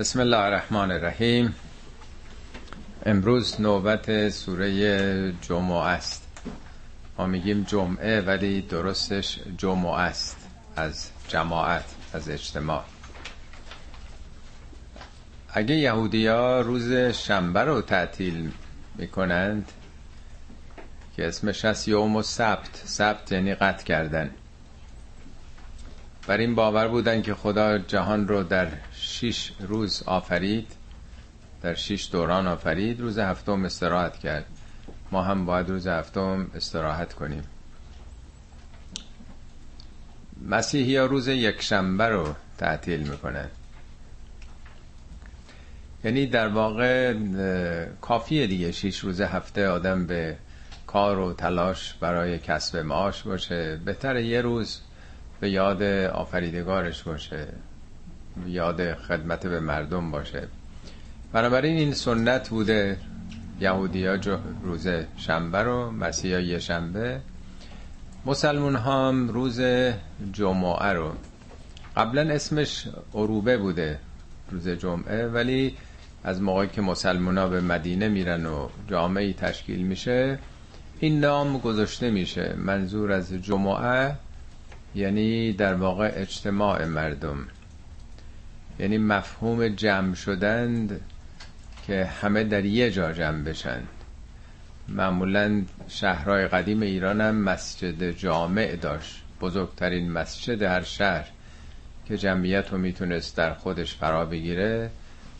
بسم الله الرحمن الرحیم. امروز نوبت سوره جمعه است. ما میگیم جمعه ولی درستش جمعه است از جماعت از اجتماع. اگه یهودی ها روز شنبه رو تعطیل می‌کنند که اسمش هست یوم و سبت سبت یعنی قطع کردن. بر این باور بودن که خدا جهان رو در شیش روز آفرید در شیش دوران آفرید روز هفتم استراحت کرد. ما هم باید روز هفتم استراحت کنیم. مسیحی ها روز یک شنبه رو تعطیل می‌کنن. یعنی در واقع کافیه دیگه. شیش روز هفته آدم به کار و تلاش برای کسب معاش باشه. بهتر یه روز به یاد آفریدگارش باشه یاد خدمت به مردم باشه. بنابراین این سنت بوده یهودی ها روز شنبه رو مسیحا یه شنبه. مسلمون هم روز جمعه رو. قبلا اسمش عروبه بوده روز جمعه ولی از موقعی که مسلمان ها به مدینه میرن و جامعه تشکیل میشه این نام گذاشته میشه. منظور از جمعه یعنی در واقع اجتماع مردم. یعنی مفهوم جمع شدند که همه در یه جا جمع بشن. معمولا شهرهای قدیم ایران هم مسجد جامع داشت. بزرگترین مسجد هر شهر که جمعیت رو می‌تونست در خودش فرا بگیره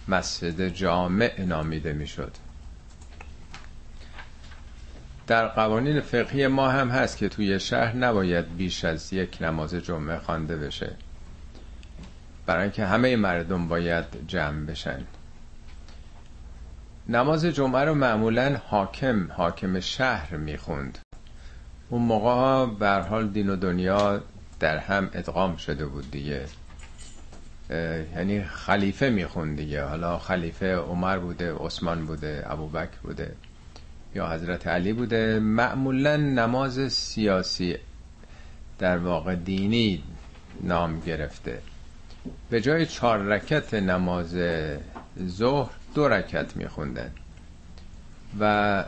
مسجد جامع نامیده می‌شد. در قوانین فقهی ما هم هست که توی شهر نباید بیش از یک نماز جمعه خوانده بشه. برای اینکه همه مردم باید جمع بشن. نماز جمعه رو معمولا حاکم حاکم شهر می‌خوند. اون موقع ها حال دین و دنیا در هم ادغام شده بود دیگه. یعنی خلیفه می‌خوند دیگه. حالا خلیفه عمر بوده عثمان بوده ابوبکر بوده. یا حضرت علی بوده معمولا نماز سیاسی در واقع دینی نام گرفته. به جای چهار رکت نماز ظهر دو رکت میخوندن. و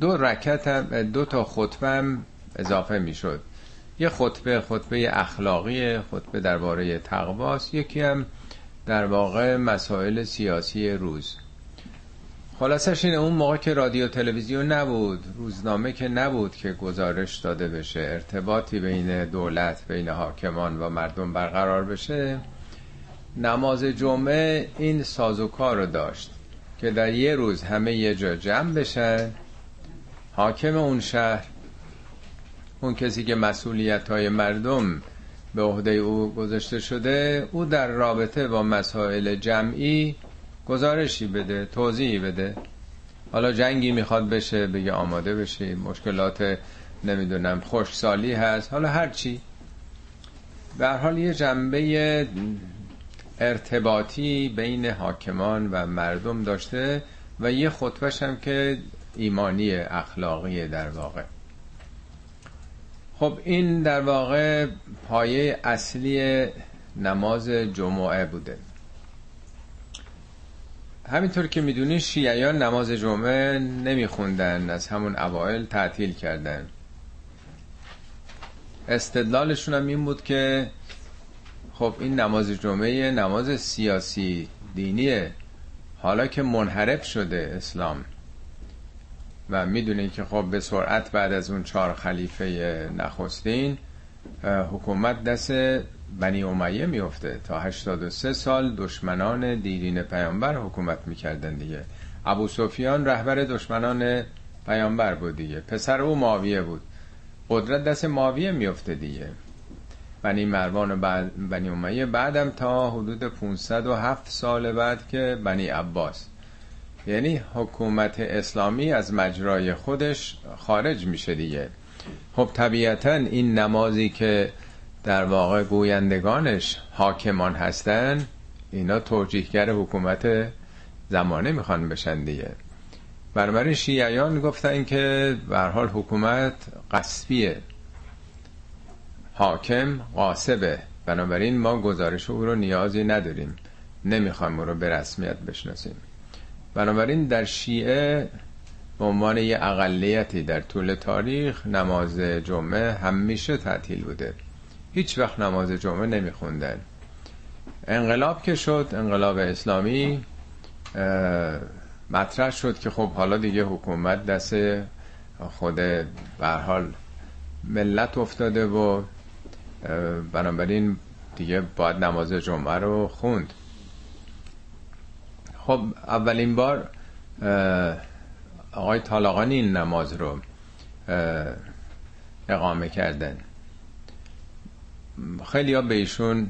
دو رکت هم دو تا خطبه هم اضافه می‌شد. یه خطبه خطبه اخلاقی خطبه درباره تقواست. یکی هم در واقع مسائل سیاسی روز. خلاصش اینه اون موقع که رادیو تلویزیون نبود روزنامه که نبود که گزارش داده بشه ارتباطی بین دولت بین حاکمان و مردم برقرار بشه نماز جمعه این سازوکار رو داشت که در یه روز همه یه جا جمع بشن. حاکم اون شهر اون کسی که مسئولیت های مردم به عهده او گذاشته شده او در رابطه با مسائل جمعی گزارشی بده توضیحی بده. حالا جنگی می‌خواد بشه بگه آماده بشه مشکلات نمی‌دونم خوشسالی هست حالا هرچی به حال یه جنبه ارتباطی بین حاکمان و مردم داشته و یه خطبش هم که ایمانی اخلاقی در واقع. خب این در واقع پایه اصلی نماز جمعه بوده. همینطور که می‌دونی شیعیان نماز جمعه نمیخوندن از همون اوائل تعطیل کردن. استدلالشون هم این بود که خب این نماز جمعه نماز سیاسی دینیه. حالا که منحرف شده اسلام و می‌دونین که خب به سرعت بعد از اون چهار خلیفه نخستین حکومت دست بنی امیه میفته تا 83 سال دشمنان دیرین پیامبر حکومت می‌کردن دیگه. ابو سفیان رهبر دشمنان پیامبر بود دیگه. پسر او معاویه بود. قدرت دست معاویه میفته دیگه. بنی مروان و بنی امیه بعدم تا حدود 507 سال بعد که بنی عباس. یعنی حکومت اسلامی از مجرای خودش خارج میشه دیگه. خب طبیعتا این نمازی که در واقع گویندگانش حاکمان هستن اینا توجیهگر حکومت زمانه می‌خوان بشن دیگه. بنابراین شیعیان گفتن که به حال حکومت قصبیه. حاکم قاسبه. بنابراین ما گزارش او رو نیازی نداریم. نمی‌خوایم او رو به رسمیت بشناسیم. بنابراین در شیعه به عنوان یه اقلیتی در طول تاریخ نماز جمعه همیشه تعطیل بوده. هیچ وقت نماز جمعه نمیخوندن. انقلاب که شد انقلاب اسلامی مطرح شد که خب حالا دیگه حکومت دست خود به حال ملت افتاده و بنابراین دیگه باید نماز جمعه رو خوند. خب اولین بار آقای طالقانی این نماز رو اقامه کردن. خیلی ها به ایشون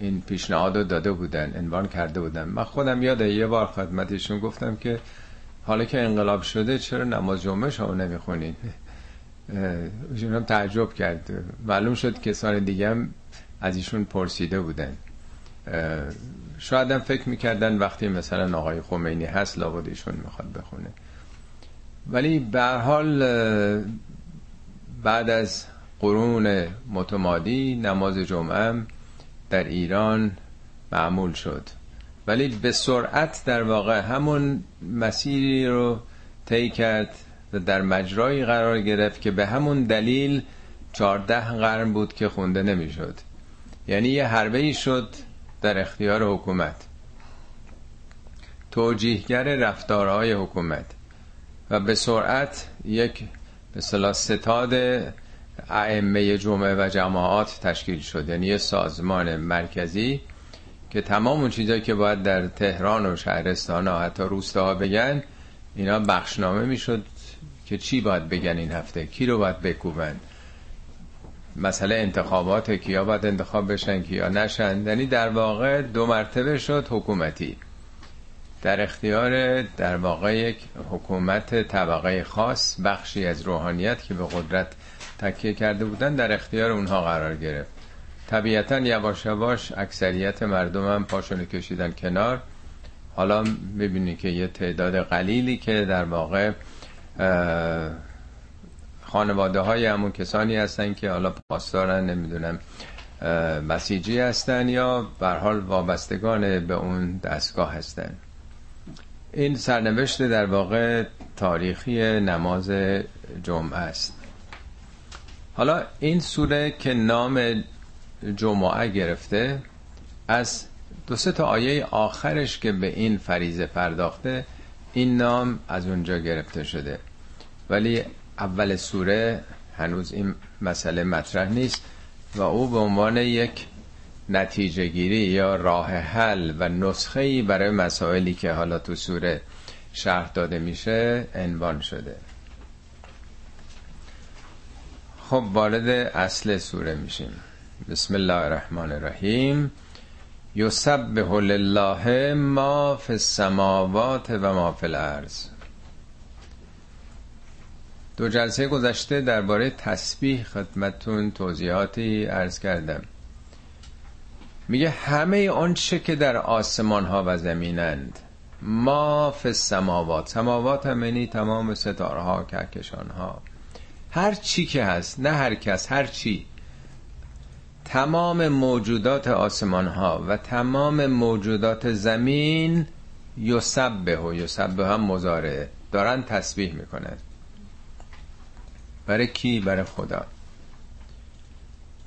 این پیشنهاد رو داده بودن عنوان کرده بودن. من خودم یاد یه بار خدمت گفتم که حالا که انقلاب شده چرا نماز جمعه شما نمی‌خونید؟ ایشون هم تعجب کرد. معلوم شد کسان دیگه هم از ایشون پرسیده بودن. شاید هم فکر می‌کردن وقتی مثلا آقای خمینی هست لابد ایشون می‌خواد بخونه. ولی به حال بعد از قرون متمادی نماز جمعه در ایران معمول شد. ولی به سرعت در واقع همون مسیری رو طی کرد و در مجرایی قرار گرفت که به همون دلیل چهارده قرن بود که خونده نمی‌شد. یعنی یه حربه شد در اختیار حکومت. توجیهگر رفتارهای حکومت. و به سرعت یک به ستاد ائمه جمعه و جماعات تشکیل شد یعنی یه سازمان مرکزی که تمام اون چیزایی که باید در تهران و شهرستان و حتی روستاها بگن اینا بخشنامه می‌شد که چی باید بگن این هفته؟ کی رو باید بکوبن؟ مسئله انتخابات کیا باید انتخاب بشن کیا نشن؟ یعنی در واقع دو مرتبه شد حکومتی. در اختیار در واقع یک حکومت طبقه خاص بخشی از روحانیت که به قدرت تکیه کرده بودن در اختیار اونها قرار گرفت. طبیعتا یواش یواش اکثریت مردم هم پاشونو کشیدن کنار. حالا می‌بینی که یه تعداد قلیلی که در واقع خانواده های همون کسانی هستن که حالا پاسدارن نمی‌دونم مسیجی هستن یا حال وابستگان به اون دستگاه هستن. این سرنوشت در واقع تاریخی نماز جمعه است. حالا این سوره که نام جمعه گرفته از دو سه تا آیه آخرش که به این فریزه پرداخته این نام از اونجا گرفته شده. ولی اول سوره هنوز این مسئله مطرح نیست و او به عنوان یک نتیجه گیری یا راه حل و نسخه ای برای مسائلی که حالا تو سوره شرح داده میشه عنوان شده. خب وارد اصل سوره میشیم. بسم الله الرحمن الرحیم. یسبح لله ما فی السماوات و ما فی الارض. دو جلسه گذشته درباره تسبیح خدمتون توضیحاتی عرض کردم. میگه همه آنچه که در آسمان ها و زمینند ما فی السماوات. سماوات هم یعنی تمام ستاره ها کهکشان ها هر چی که هست نه هر کس هر چی. تمام موجودات آسمان ها و تمام موجودات زمین یسبه و یسبه هم مزاره دارن تسبیح می‌کنن. برای کی؟ برای خدا.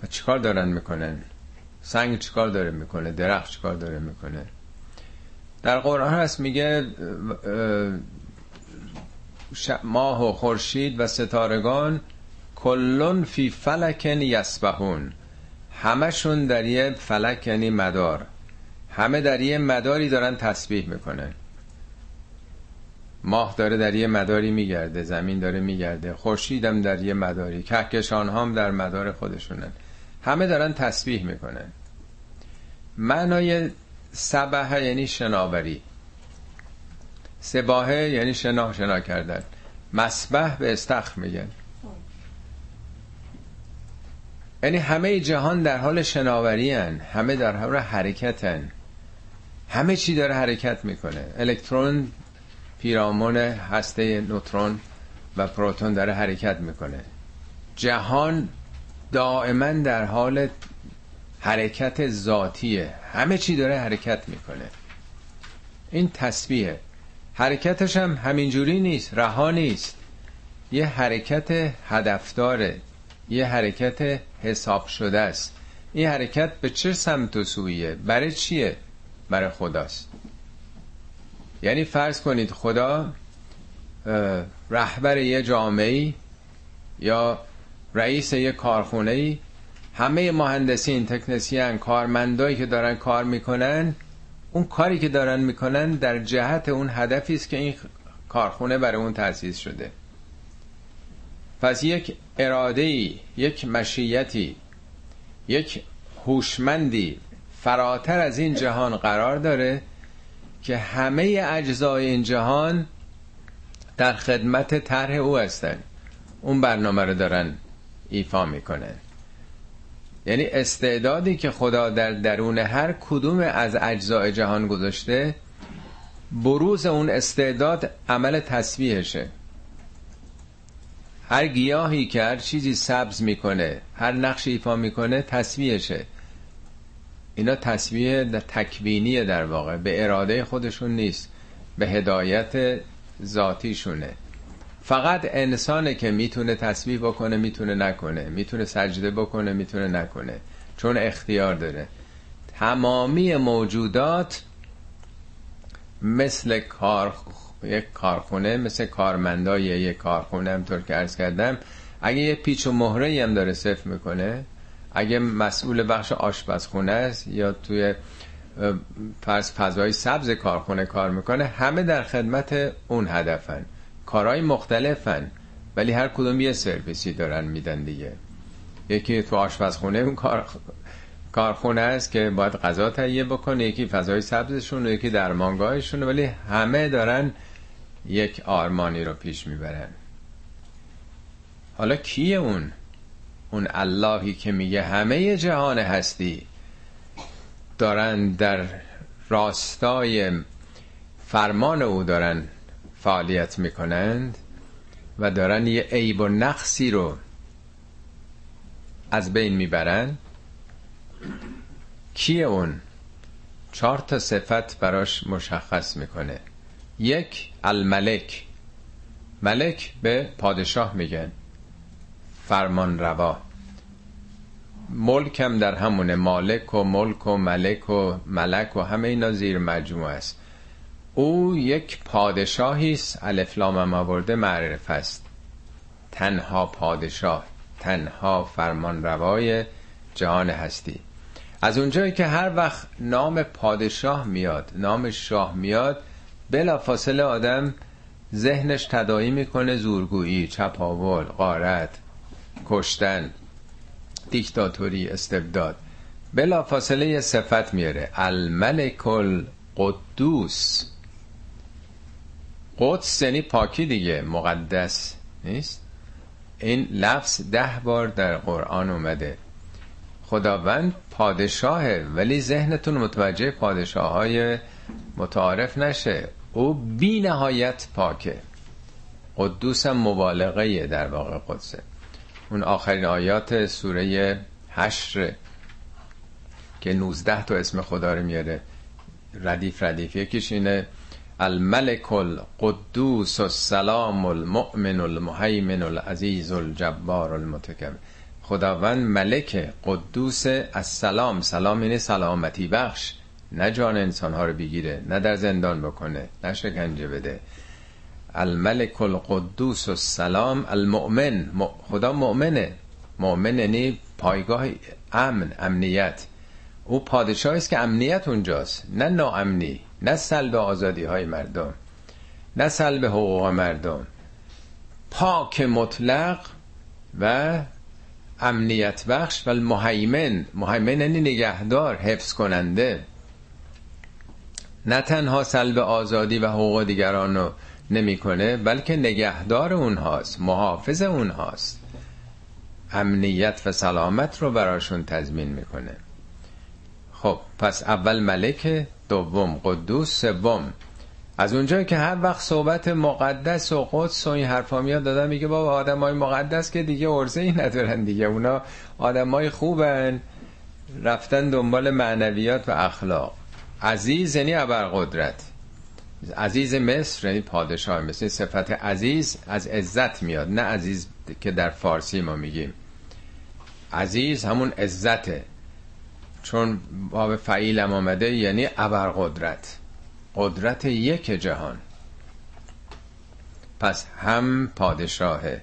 و چیکار دارن می‌کنن؟ سنگ چیکار داره می‌کنه؟ درخت چیکار داره می‌کنه؟ در قرآن هست میگه ماه و خورشید و ستارگان کلون فی فلکن یسبهون همشون در یه فلک یعنی مدار. همه در یه مداری دارن تسبیح می‌کنن. ماه داره در یه مداری میگرده زمین داره میگرده خورشیدم در یه مداری کهکشان هم در مدار خودشونن. همه دارن تسبیح می‌کنن. معنای سبه یعنی شناوری. سباهه یعنی شنا شنا کردن. مسبح به استخر میگن. یعنی همه جهان در حال شناوری هن. همه در حال حرکتن همه چی داره حرکت می‌کنه. الکترون پیرامون هسته نوترون و پروتون داره حرکت می‌کنه. جهان دائما در حال حرکت ذاتیه. همه چی داره حرکت می‌کنه. این تسبیحه. حرکتش هم همینجوری نیست رها نیست. یه حرکت هدفداره. یه حرکت حساب شده است. این حرکت به چه سمت و سویه؟ برای چیه؟ برای خداست. یعنی فرض کنید خدا رهبر یه جامعه یا رئیس یه کارخونه همه مهندسین تکنسیان کارمندایی که دارن کار می‌کنن اون کاری که دارن می‌کنن در جهت اون هدفی است که این کارخونه برای اون تأسیس شده. پس یک اراده یک مشیتی یک هوشمندی فراتر از این جهان قرار داره که همه اجزای این جهان در خدمت طرح او هستن. اون برنامه رو دارن ایفا می‌کنن. یعنی استعدادی که خدا در درون هر کدوم از اجزای جهان گذاشته بروز اون استعداد عمل تسبیحشه. هر گیاهی که هر چیزی سبز می‌کنه هر نقش ایفا می‌کنه تسبیحشه. اینا تسبیح تکوینیه در واقع. به اراده خودشون نیست به هدایت ذاتیشونه. فقط انسانه که می‌تونه تسبیح بکنه می‌تونه نکنه. می‌تونه سجده بکنه می‌تونه نکنه. چون اختیار داره. تمامی موجودات مثل کار یک کارخونه مثل کارمندای یک کارخونه همطور که عرض کردم اگه یه پیچ و مهره هم داره صرف می‌کنه اگه مسئول بخش آشپزخونه است یا توی فرض فضای سبز کارخونه کار می‌کنه همه در خدمت اون هدفن. کارهای مختلفن ولی هر کدوم یه سرویسی دارن میدن دیگه. یکی تو آشپزخونه اون کار کارخونه است که باید غذا تهیه بکنه یکی فضای سبزشون و یکی درمانگاهشون ولی همه دارن یک آرمانی رو پیش می‌برن. حالا کیه اون؟ اون اللهی که میگه همه جهان هستی. دارن در راستای فرمان او دارن فعالیت می‌کنند و دارن یه عیب و نقصی رو از بین می‌برن. کیه اون؟ چهار تا صفت براش مشخص می‌کنه. یک الملک. ملک به پادشاه میگن. فرمان روا ملکم در همونه. مالک و ملک و ملک و ملک و همه اینا زیر مجموعه است. او یک پادشاهی است. الفلام هم آورده معرف است. تنها پادشاه تنها فرمان روای جهان هستی. از اونجایی که هر وقت نام پادشاه میاد نام شاه میاد بلا فاصله آدم ذهنش تدایی می‌کنه. زورگویی چپاول قارت کشتن دیکتاتوری استبداد. بلا فاصله یه صفت میاره. الملک القدوس. قدس یعنی پاکی دیگه مقدس نیست؟ این لفظ ده بار در قرآن اومده. خداوند پادشاهه ولی ذهنتون متوجه پادشاه های متعارف نشه. او بی نهایت پاکه. قدوس هم مبالغه در واقع قدسه. اون آخرین آیات سوره حشر که 19 تا اسم خدا رو میاره ردیف ردیف. یکیش اینه الملک القدوس السلام المؤمن المهیمن العزیز الجبار المتکبر. خداوند ملک قدوس السلام. سلام اینه سلامتی بخش. نه جان انسان ها رو بگیره نه در زندان بکنه نه شکنجه بده. الملک القدوس السلام المؤمن. خدا مؤمنه. مؤمن یعنی پایگاه امن امنیت. او پادشاهی است که امنیت اونجاست نه ناامنی. نه سلب آزادی های مردم نه سلب حقوق مردم. پاک مطلق و امنیت بخش و المهیمن. مهیمن یعنی نگهدار حفظ کننده. نه تنها سلب آزادی و حقوق دیگران رو نمی‌کنه بلکه نگهدار اونهاست محافظ اونهاست. امنیت و سلامت رو براشون تضمین می‌کنه. خب پس اول ملک دوم قدوس سوم. از اونجایی که هر وقت صحبت مقدس و قدس و این حرفا میاد دادم میگه بابا آدمای مقدس که دیگه ارزه ای ندارن دیگه. اونا آدمای خوبن. رفتن دنبال معنویات و اخلاق. عزیز یعنی ابرقدرت. عزیز مصر یعنی پادشاه مثل صفت عزیز از عزت میاد نه عزیز که در فارسی ما میگیم. عزیز همون عزته. چون باب هم آمده یعنی ابرقدرت. قدرت یک جهان. پس هم پادشاهه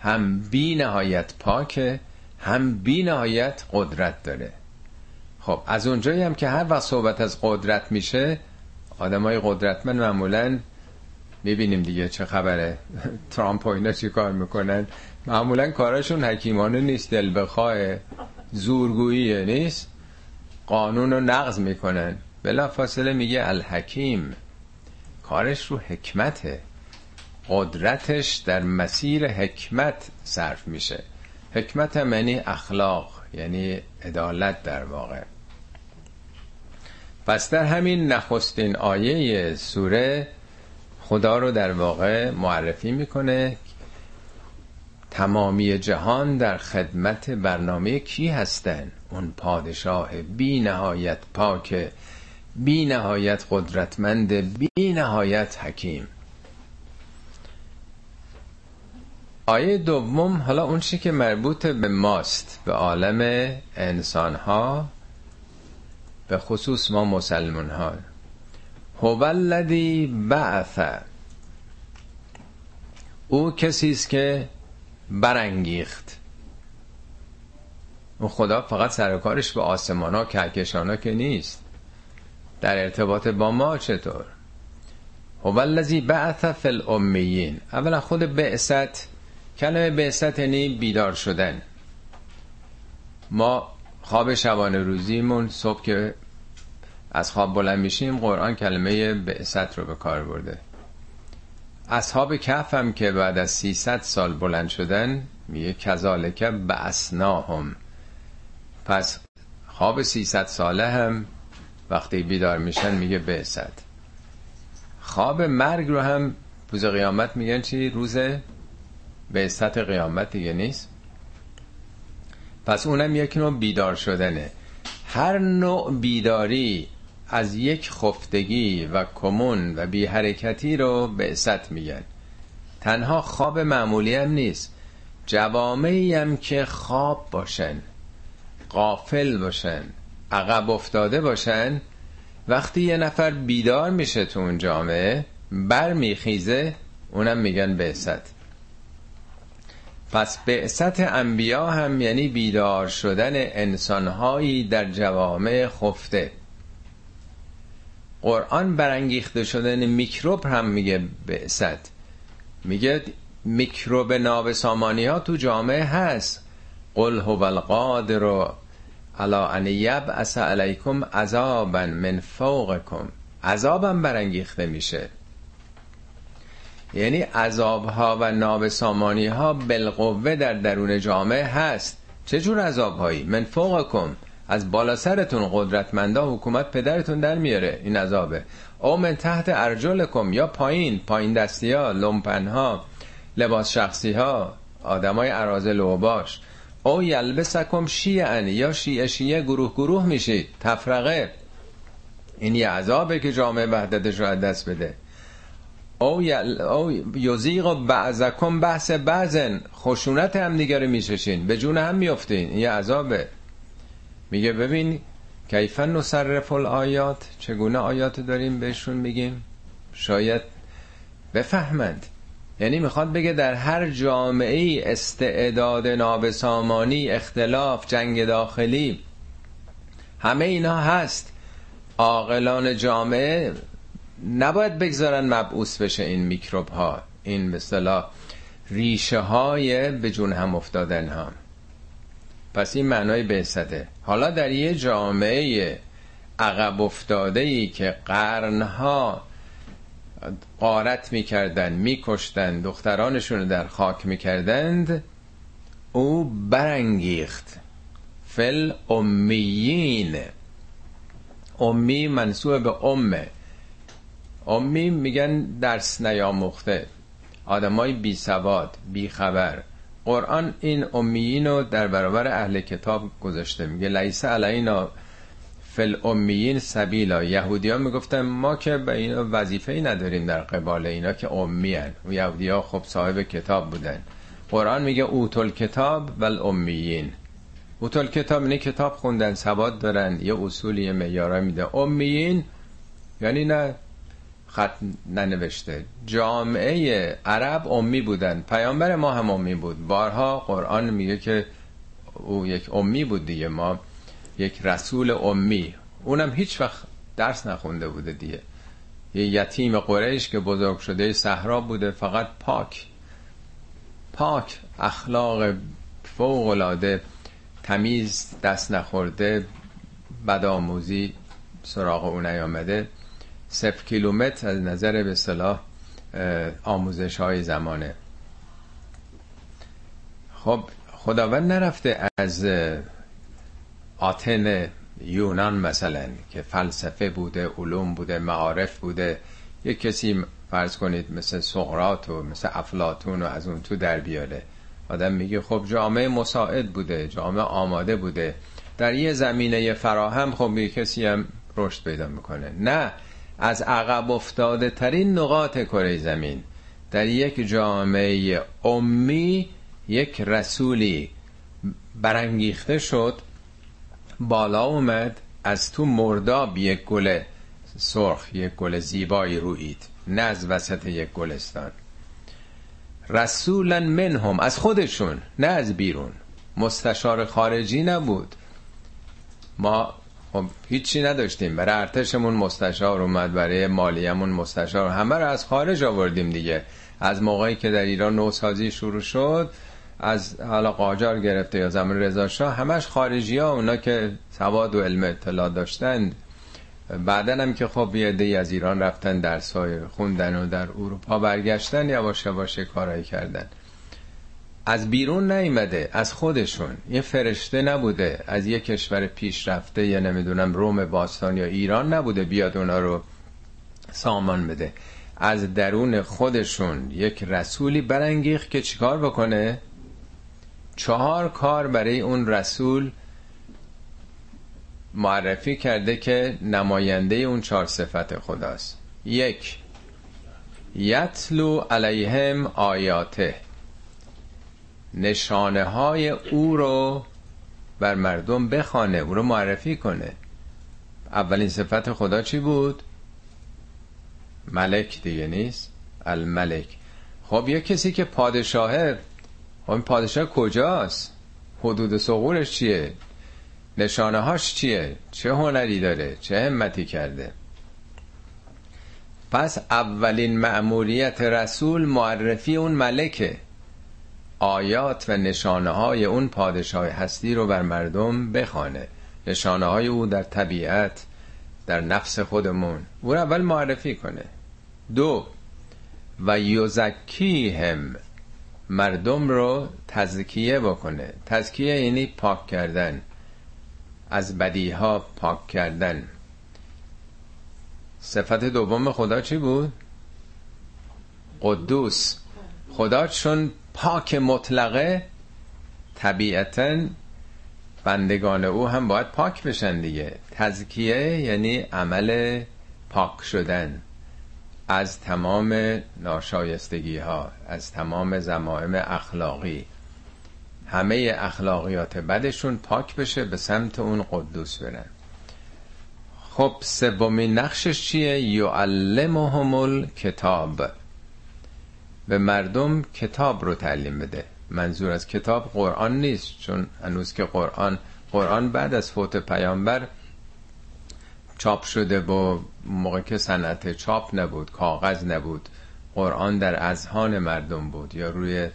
هم بی نهایت پاکه هم بی نهایت قدرت داره. خب از اونجایی هم که هر وقت صحبت از قدرت میشه آدمای قدرتمند معمولا می‌بینیم دیگه چه خبره. ترامپ و اینا چی کار می‌کنن؟ معمولا کارشون حکیمانه نیست دل بخواه زورگوییه نیست. قانون رو نقض می‌کنن. بلا فاصله میگه الحکیم کارش رو حکمته. قدرتش در مسیر حکمت صرف میشه. حکمت هم یعنی اخلاق یعنی عدالت در واقع. پس در همین نخستین آیه سوره خدا رو در واقع معرفی می‌کنه. تمامی جهان در خدمت برنامه کی هستن؟ اون پادشاه بی نهایت پاک بی نهایت قدرتمند بی نهایت حکیم. آیه دوم حالا اون چی که مربوط به ماست به عالم انسان ها به خصوص ما مسلمان ها هو الذی بعث. او کسی است که برانگیخت. اون خدا فقط سرکارش به آسمان ها کهکشان ها که نیست. در ارتباط با ما چطور؟ هو الذی بعث فی الامیین. اولا خود بعثت کلمه بعثت یعنی بیدار شدن. ما خواب شبانه روزیمون صبح که از خواب بلند میشیم قرآن کلمه بعثت رو به کار برده. اصحاب کف هم که بعد از 300 سال بلند شدن میگه کذالک بعثناهم. پس خواب 300 ساله هم وقتی بیدار میشن میگه بعثت خواب مرگ رو هم روز قیامت میگن چی؟ روز بعثت قیامت دیگه نیست. پس اونم یک نوع بیدار شدنه. هر نوع بیداری از یک خفتگی و کمون و بی حرکتی رو بعثت میگن. تنها خواب معمولی هم نیست. جوامعی هم که خواب باشن. قافل باشن عقب افتاده باشن. وقتی یه نفر بیدار میشه تو اون جامعه برمیخیزه اونم میگن بعثت. پس بعثت انبیا هم یعنی بیدار شدن انسانهایی در جوامع خفته. قرآن برانگیخته شدن میکروب هم میگه بعثت. میگه میکروب نابسامانی ها تو جامعه هست. قل هو القادر علا ان یبعث علیکم عذابا من فوقکم. عذابم برانگیخته میشه. یعنی عذاب ها و نابسامانی ها بالقوه در درون جامعه هست. چه جور عذاب هایی من فوقکم. از بالا سرتون قدرتمندا حکومت پدرتون در میاره. این عذابه. او من تحت ارجلکم یا پایین. پایین دستی ها لمپن ها لباس شخصی ها آدمای عرازل و باش او یلبسکم شیعن یا شیعه شیعه گروه گروه میشید تفرقه. این یه عذابه که جامعه وحدتش رو دست بده. او, یل... او یزیق بعضکم بحث بعضن. خشونت هم دیگه میششین. به جون هم میفتین این یه عذابه. میگه ببین کیفن نصرف الآیات؟ چگونه آیات داریم بهشون میگیم؟ شاید بفهمند. یعنی می‌خواد بگه در هر جامعه استعداد نابسامانی اختلاف جنگ داخلی همه اینا هست. عاقلان جامعه نباید بگذارن مبعوث بشه این میکروب ها این مثلا ریشه های به جون هم افتادن ها. پس این معنای بعثته. حالا در یه جامعه عقب افتاده ای که قرنها قارت می‌کردن میکشتن دخترانشون رو در خاک می‌کردند. او برانگیخت. فل امیین. امی منصوب به امه. امی میگن درس نیاموخته. آدمای بی سواد بی خبر. قرآن این امیین رو در برابر اهل کتاب گذاشته. میگه لیس علینا فل امیین سبیلا. یهودی ها می‌گفتن ما که به اینا وظیفه ای نداریم در قبال اینا که امی هن. و یهودی ها خب صاحب کتاب بودن. قرآن میگه اوتل کتاب و امیین اوتل کتاب اینه کتاب خوندن سواد دارن یه اصولی یه میاره میده. امیین یعنی نه خط ننوشته. جامعه عرب امی بودن. پیامبر ما هم امی بود. بارها قرآن میگه که او یک امی بود دیگه. ما یک رسول امی. اونم هیچ وقت درس نخونده بوده دیگه. یه یتیم قریش که بزرگ شده صحرا بوده فقط پاک. پاک اخلاق فوق العاده تمیز دست نخورده بدآموزی سراغ اون نیامده. صفر کیلومتر از نظر به صلاح آموزش های زمانه. خب خداوند نرفته از آتن یونان مثلا که فلسفه بوده علوم بوده معارف بوده. یک کسی فرض کنید مثل سقرات و مثل افلاتون و از اون تو در بیاره. آدم میگه خب جامعه مساعد بوده جامعه آماده بوده. در یه زمینه فراهم خب یه کسی هم رشد پیدا می‌کنه. نه از عقب افتاده ترین نقاط کره زمین. در یک جامعه امی یک رسولی برانگیخته شد بالا اومد از تو مرداب یک گل سرخ یک گل زیبایی روید نه از وسط یک گلستان. رسولا منهم از خودشون نه از بیرون. مستشار خارجی نبود. ما خب هیچی نداشتیم. برای ارتشمون مستشار اومد برای مالیمون مستشار. همه رو از خارج آوردیم دیگه. از موقعی که در ایران نوسازی شروع شد از حالا قاجار گرفته یا زمان رضا شاه همش خارجی ها اونا که سواد و علم اطلاع داشتن. بعدا هم که خب یه از ایران رفتن درس های خوندن و در اروپا برگشتن یواش یواش کارایی کردن. از بیرون نیمده از خودشون. یه فرشته نبوده از یه کشور پیشرفته یا نمی‌دونم روم باستان یا ایران نبوده بیاد اونا رو سامان بده. از درون خودشون یک رسولی برانگیخت که چیکار بکنه؟ چهار کار برای اون رسول معرفی کرده که نماینده اون چهار صفت خداست. یک یتلو علیهم آیاته. نشانه های او رو بر مردم بخانه او رو معرفی کنه. اولین صفت خدا چی بود؟ ملک دیگه نیست الملک. خب یه کسی که پادشاهه این پادشاه کجاست؟ حدود سقورش چیه؟ نشانه هاش چیه؟ چه هنری داره؟ چه همتی کرده؟ پس اولین مأموریت رسول معرفی اون ملکه آیات و نشانه های اون پادشاه هستی رو بر مردم بخوانه نشانه های او در طبیعت در نفس خودمون او رو اول معرفی کنه دو و یوزکی هم مردم رو تزکیه بکنه. تزکیه یعنی پاک کردن. از بدیها پاک کردن. صفت دوم خدا چی بود؟ قدوس. خدا چون پاک مطلقه طبیعتا بندگان او هم باید پاک بشن دیگه. تزکیه یعنی عمل پاک شدن. از تمام ناشایستگی ها از تمام زمائم اخلاقی. همه اخلاقیات بدشون پاک بشه به سمت اون قدوس برن. خب سومین نقشش چیه؟ یعلمهم کتاب به مردم کتاب رو تعلیم بده. منظور از کتاب قرآن نیست چون هنوز که قرآن قرآن بعد از فوت پیامبر چاپ شده با موقع که صنعت چاپ نبود کاغذ نبود قرآن در اذهان مردم بود. یا روی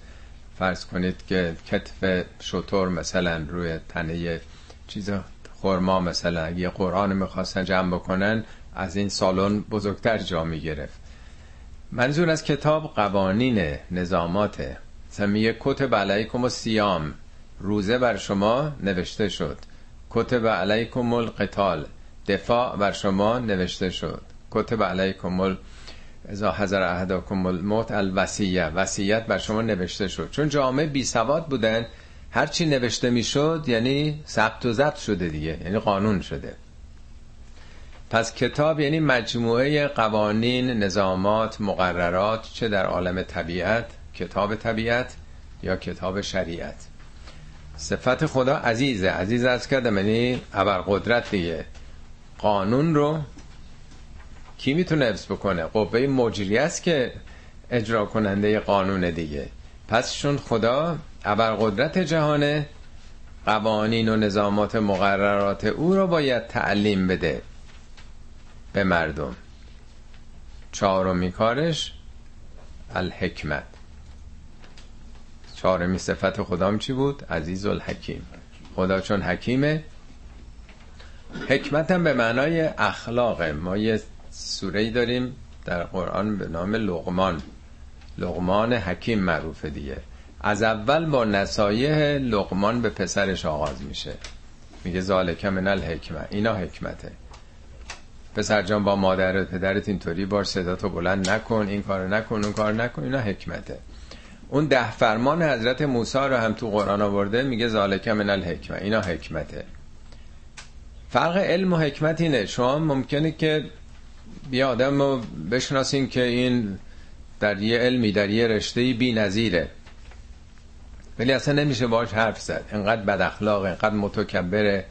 فرض کنید که کتف شطور مثلا روی تنه چیز خورما مثلا یه قرآن می‌خواستن جمع بکنن از این سالن بزرگتر جا می‌گرفت. منظور از کتاب قوانین نظاماته. مثلا کتب علیکم و سیام روزه بر شما نوشته شد. کتب علیکم القتال. دفاع بر شما نوشته شد. کتب علیکم ازا حضر احداکم الموت الوصیه. وصیت بر شما نوشته شد. چون جامعه بی سواد بودن هرچی نوشته می‌شد یعنی ثبت و ضبط شده دیگه یعنی قانون شده. پس کتاب یعنی مجموعه قوانین نظامات مقررات چه در عالم طبیعت کتاب طبیعت یا کتاب شریعت. صفت خدا عزیزه. عزیز از کردم یعنی قدرت دیگه. قانون رو کی می‌تونه حفظ بکنه؟ قوه مجری است که اجرا کننده قانون دیگه. پس چون خدا قدرت جهانه قوانین و نظامات مقررات او رو باید تعلیم بده به مردم. چهارمی کارش الحکمت. چهارمی صفت خدام چی بود؟ عزیز الحکیم خدا چون حکیمه حکمت هم به معنای اخلاقه ما یه سوره داریم در قرآن به نام لغمان لغمان حکیم معروفه دیگه. از اول با نصایح لغمان به پسرش آغاز میشه. میگه ذالک من الحکمه. اینا حکمته. پسر جان با مادرت پدرت اینطوری باش صداتو بلند نکن این کار نکن اون کار نکن اینا حکمته. اون ده فرمان حضرت موسی رو هم تو قرآن آورده میگه ذالک من الحکمه. اینا حکمته. فرق علم و حکمت اینه. شما ممکنه که بیا آدم رو بشناسین که این در یه علمی در یه رشته بی نظیره ولی اصلا نمیشه باش حرف زد. انقدر بد اخلاق انقدر متکبره.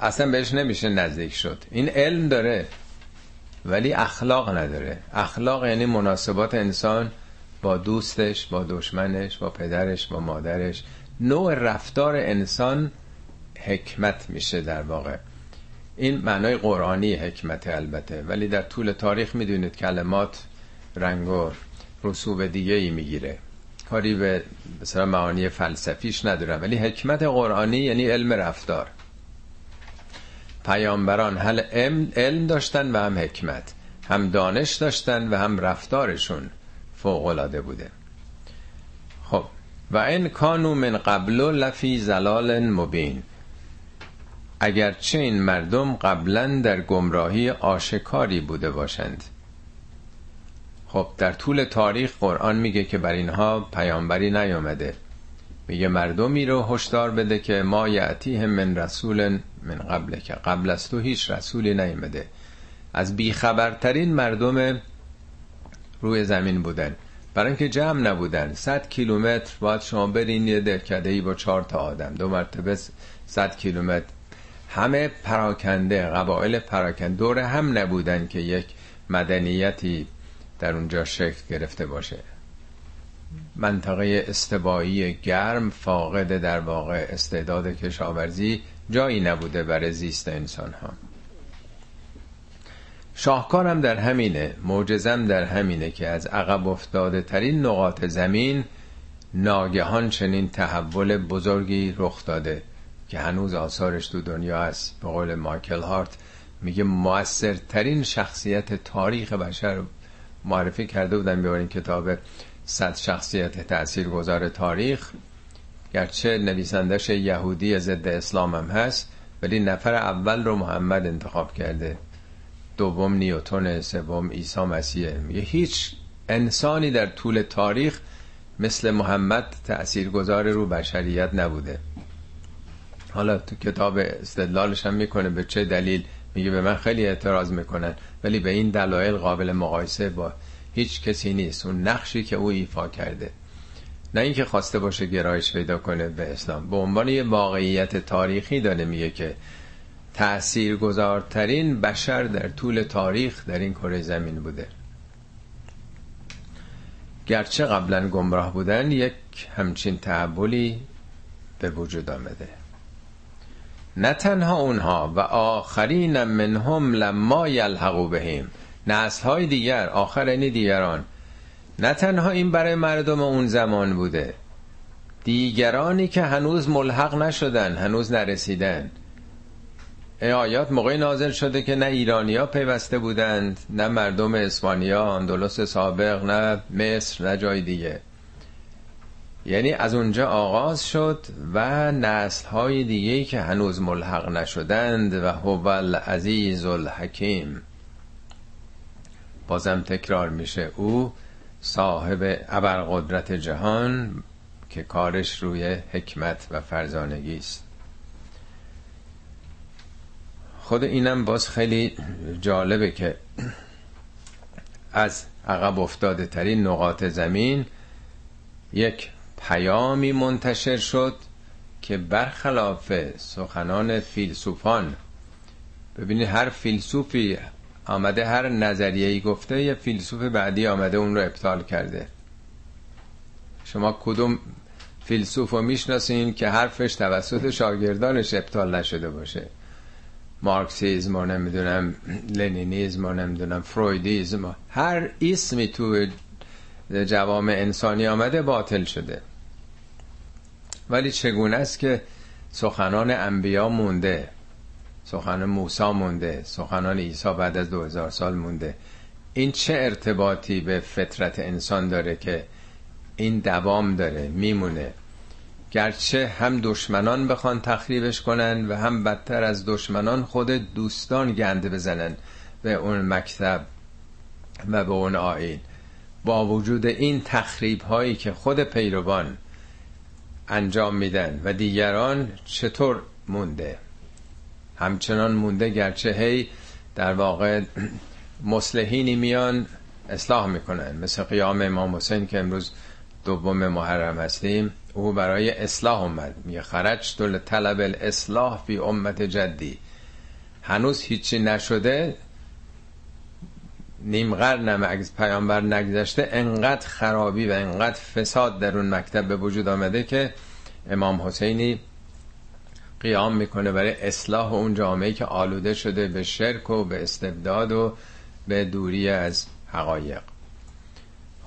اصلا بهش نمیشه نزدیک شد. این علم داره ولی اخلاق نداره. اخلاق یعنی مناسبات انسان با دوستش با دشمنش با پدرش با مادرش. نوع رفتار انسان حکمت میشه در واقع. این معنای قرآنی حکمت البته. ولی در طول تاریخ می‌دونید کلمات رنگ و رسوب دیگه ای می‌گیره. کاری به مثلا معانی فلسفیش ندارم. ولی حکمت قرآنی یعنی علم رفتار. پیامبران هل علم داشتن و هم حکمت. هم دانش داشتن و هم رفتارشون فوقلاده بوده. خب. و این کانو من قبل لفی زلال مبین. اگرچه این مردم قبلا در گمراهی آشکاری بوده باشند. خب در طول تاریخ قرآن میگه که بر اینها پیامبری نیامده. میگه مردمی رو هشدار بده که ما یعتیهم من رسول من قبل که قبل از تو هیچ رسولی نیامده. از بیخبرترین مردم روی زمین بودن. برای اینکه جمع نبودن. 100 کیلومتر باید شما برین یه درکده ای با چهار تا آدم. دو مرتبه 100 کیلومتر. همه پراکنده قبایل پراکنده دور هم نبودن که یک مدنیتی در اونجا شکل گرفته باشه. منطقه استوایی گرم فاقد در واقع استعداد کشاورزی جایی نبوده برای زیست انسان ها شاهکارم در همینه موجزم در همینه که از عقب افتاده ترین نقاط زمین ناگهان چنین تحول بزرگی رخ داده. که هنوز آثارش تو دنیا هست. به قول مایکل هارت میگه موثرترین شخصیت تاریخ بشر معرفی کرده بودن این کتاب صد شخصیت تأثیر گذار تاریخ. گرچه نویسندش یهودی ضد اسلام هم هست ولی نفر اول رو محمد انتخاب کرده. دوم نیوتون سوم عیسی مسیح. میگه هیچ انسانی در طول تاریخ مثل محمد تأثیرگذار رو بشریت نبوده. حالا تو کتاب استدلالش هم می‌کنه به چه دلیل میگه به من خیلی اعتراض می‌کنن ولی به این دلایل قابل مقایسه با هیچ کسی نیست. اون نقشی که او ایفا کرده. نه اینکه خواسته باشه گرایش پیدا کنه به اسلام. به عنوان یه واقعیت تاریخی داره میگه که تأثیر گذارترین بشر در طول تاریخ در این کره زمین بوده. گرچه قبلا گمراه بودن یک همچین تحولی به وجود آمده. نه تنها اونها و آخرین منهم لما یلحقو بهم. نسل های دیگر آخرین دیگران. نه تنها این برای مردم اون زمان بوده. دیگرانی که هنوز ملحق نشدن هنوز نرسیدن. ای آیات موقعی نازل شده که نه ایرانیا پیوسته بودند نه مردم اسپانیا اندلس سابق نه مصر نه جای دیگه. یعنی از اونجا آغاز شد و نسل های دیگه که هنوز ملحق نشدند و هو العزیز الحکیم. بازم تکرار میشه او صاحب ابرقدرت جهان که کارش روی حکمت و فرزانگی است. خود اینم باز خیلی جالبه که از عقب افتاده ترین نقاط زمین یک پیامی منتشر شد که برخلاف سخنان فیلسوفان ببینید هر فیلسوفی آمده هر نظریه‌ای گفته یه فیلسوف بعدی آمده اون رو ابطال کرده. شما کدوم فیلسوف رو می‌شناسین که حرفش توسط شاگردانش ابطال نشده باشه؟ مارکسیزم و نمی‌دونم لنینیزم و نمی‌دونم فرویدیزم هر اسمی تو جوام انسانی آمده باطل شده. ولی چگونه است که سخنان انبیا مونده سخنان موسی مونده سخنان عیسی بعد از 2000 سال مونده؟ این چه ارتباطی به فطرت انسان داره که این دوام داره میمونه؟ گرچه هم دشمنان بخوان تخریبش کنن و هم بدتر از دشمنان خود دوستان گنده بزنن به اون مکتب و به اون آین با وجود این تخریب هایی که خود پیروان انجام میدن و دیگران چطور مونده؟ همچنان مونده گرچه هی در واقع مسلحینی میان اصلاح می‌کنن. مثل قیام امام حسین که امروز دوم محرم هستیم او برای اصلاح اومد. میگه خرج دل طلب الاصلاح فی امت جدی. هنوز هیچی نشده نیم قرنم از پیامبر نگذشته انقدر خرابی و انقدر فساد در اون مکتب به وجود آمده که امام حسینی قیام می‌کنه برای اصلاح اون جامعه که آلوده شده به شرک و به استبداد و به دوری از حقایق.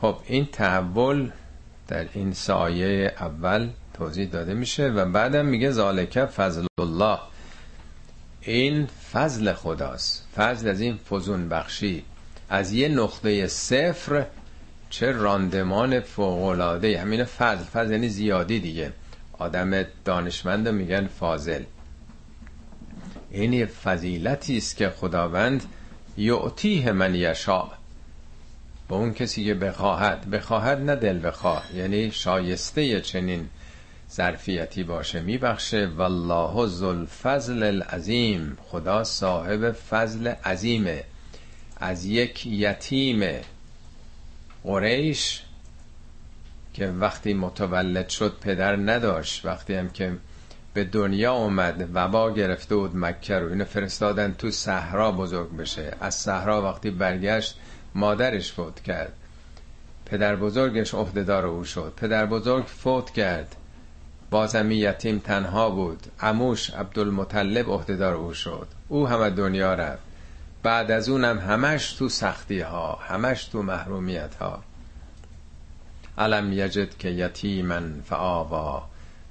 خب این تحول در این سایه اول توضیح داده میشه و بعدم میگه ذالکه فضل الله. این فضل خداست. فضل از این فزون بخشی از یه نقطه صفر چه راندمان فوقلاده همین فضل فضل یعنی زیادی دیگه. آدم دانشمند میگن فاضل. این فضیلتی است که خداوند یعطیه من یشا به اون کسی که بخواهد. بخواهد نه دل بخواه. یعنی شایسته چنین ظرفیتی باشه. میبخشه. والله ذو فضل العظیم. خدا صاحب فضل عظیمه. از یک یتیم قریش که وقتی متولد شد پدر نداشت وقتی هم که به دنیا اومد وبا گرفته بود مکه رو اینو فرستادن تو صحرا بزرگ بشه. از صحرا وقتی برگشت مادرش فوت کرد. پدر بزرگش عهدهدار او شد. پدر بزرگ فوت کرد. بازمی یتیم تنها بود. اموش عبدالمطلب عهدهدار او شد. او همه دنیا رفت. بعد از اونم همش تو سختی ها همش تو محرومیت ها علم یجد که یتیمن فآوا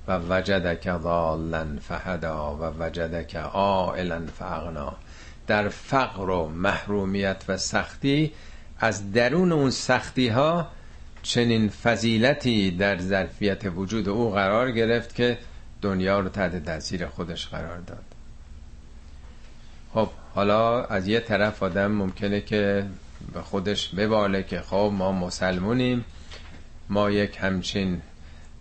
و وجدک ضالا فهدا و وجدک عائلا فاغنا. در فقر و محرومیت و سختی از درون اون سختی ها چنین فضیلتی در ظرفیت وجود او قرار گرفت که دنیا رو تحت تاثیر خودش قرار داد. خب حالا از یه طرف آدم ممکنه که به خودش بباله که خب ما مسلمونیم ما یک همچین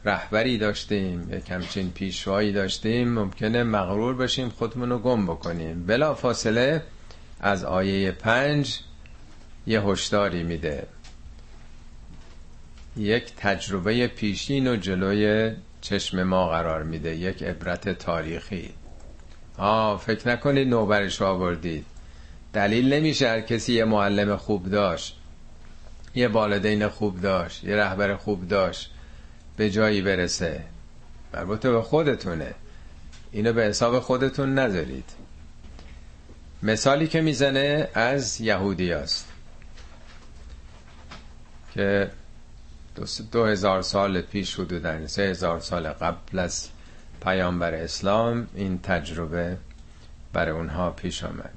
رهبری داشتیم یک همچین پیشوایی داشتیم ممکنه مغرور بشیم خودمون رو گم بکنیم. بلا فاصله از آیه پنج یه هشداری میده. یک تجربه پیشین و جلوی چشم ما قرار میده یک عبرت تاریخی. آه فکر نکنید نوبرش آوردید. دلیل نمیشه هر کسی یه معلم خوب داشت یه والدین خوب داشت یه رهبر خوب داشت به جایی برسه. مربوط به خودتونه. اینو به حساب خودتون نذارید. مثالی که می‌زنه از یهودی است که دو, هزار سال پیش حدودا سه هزار سال قبل از پیامبر اسلام این تجربه برای اونها پیش آمد.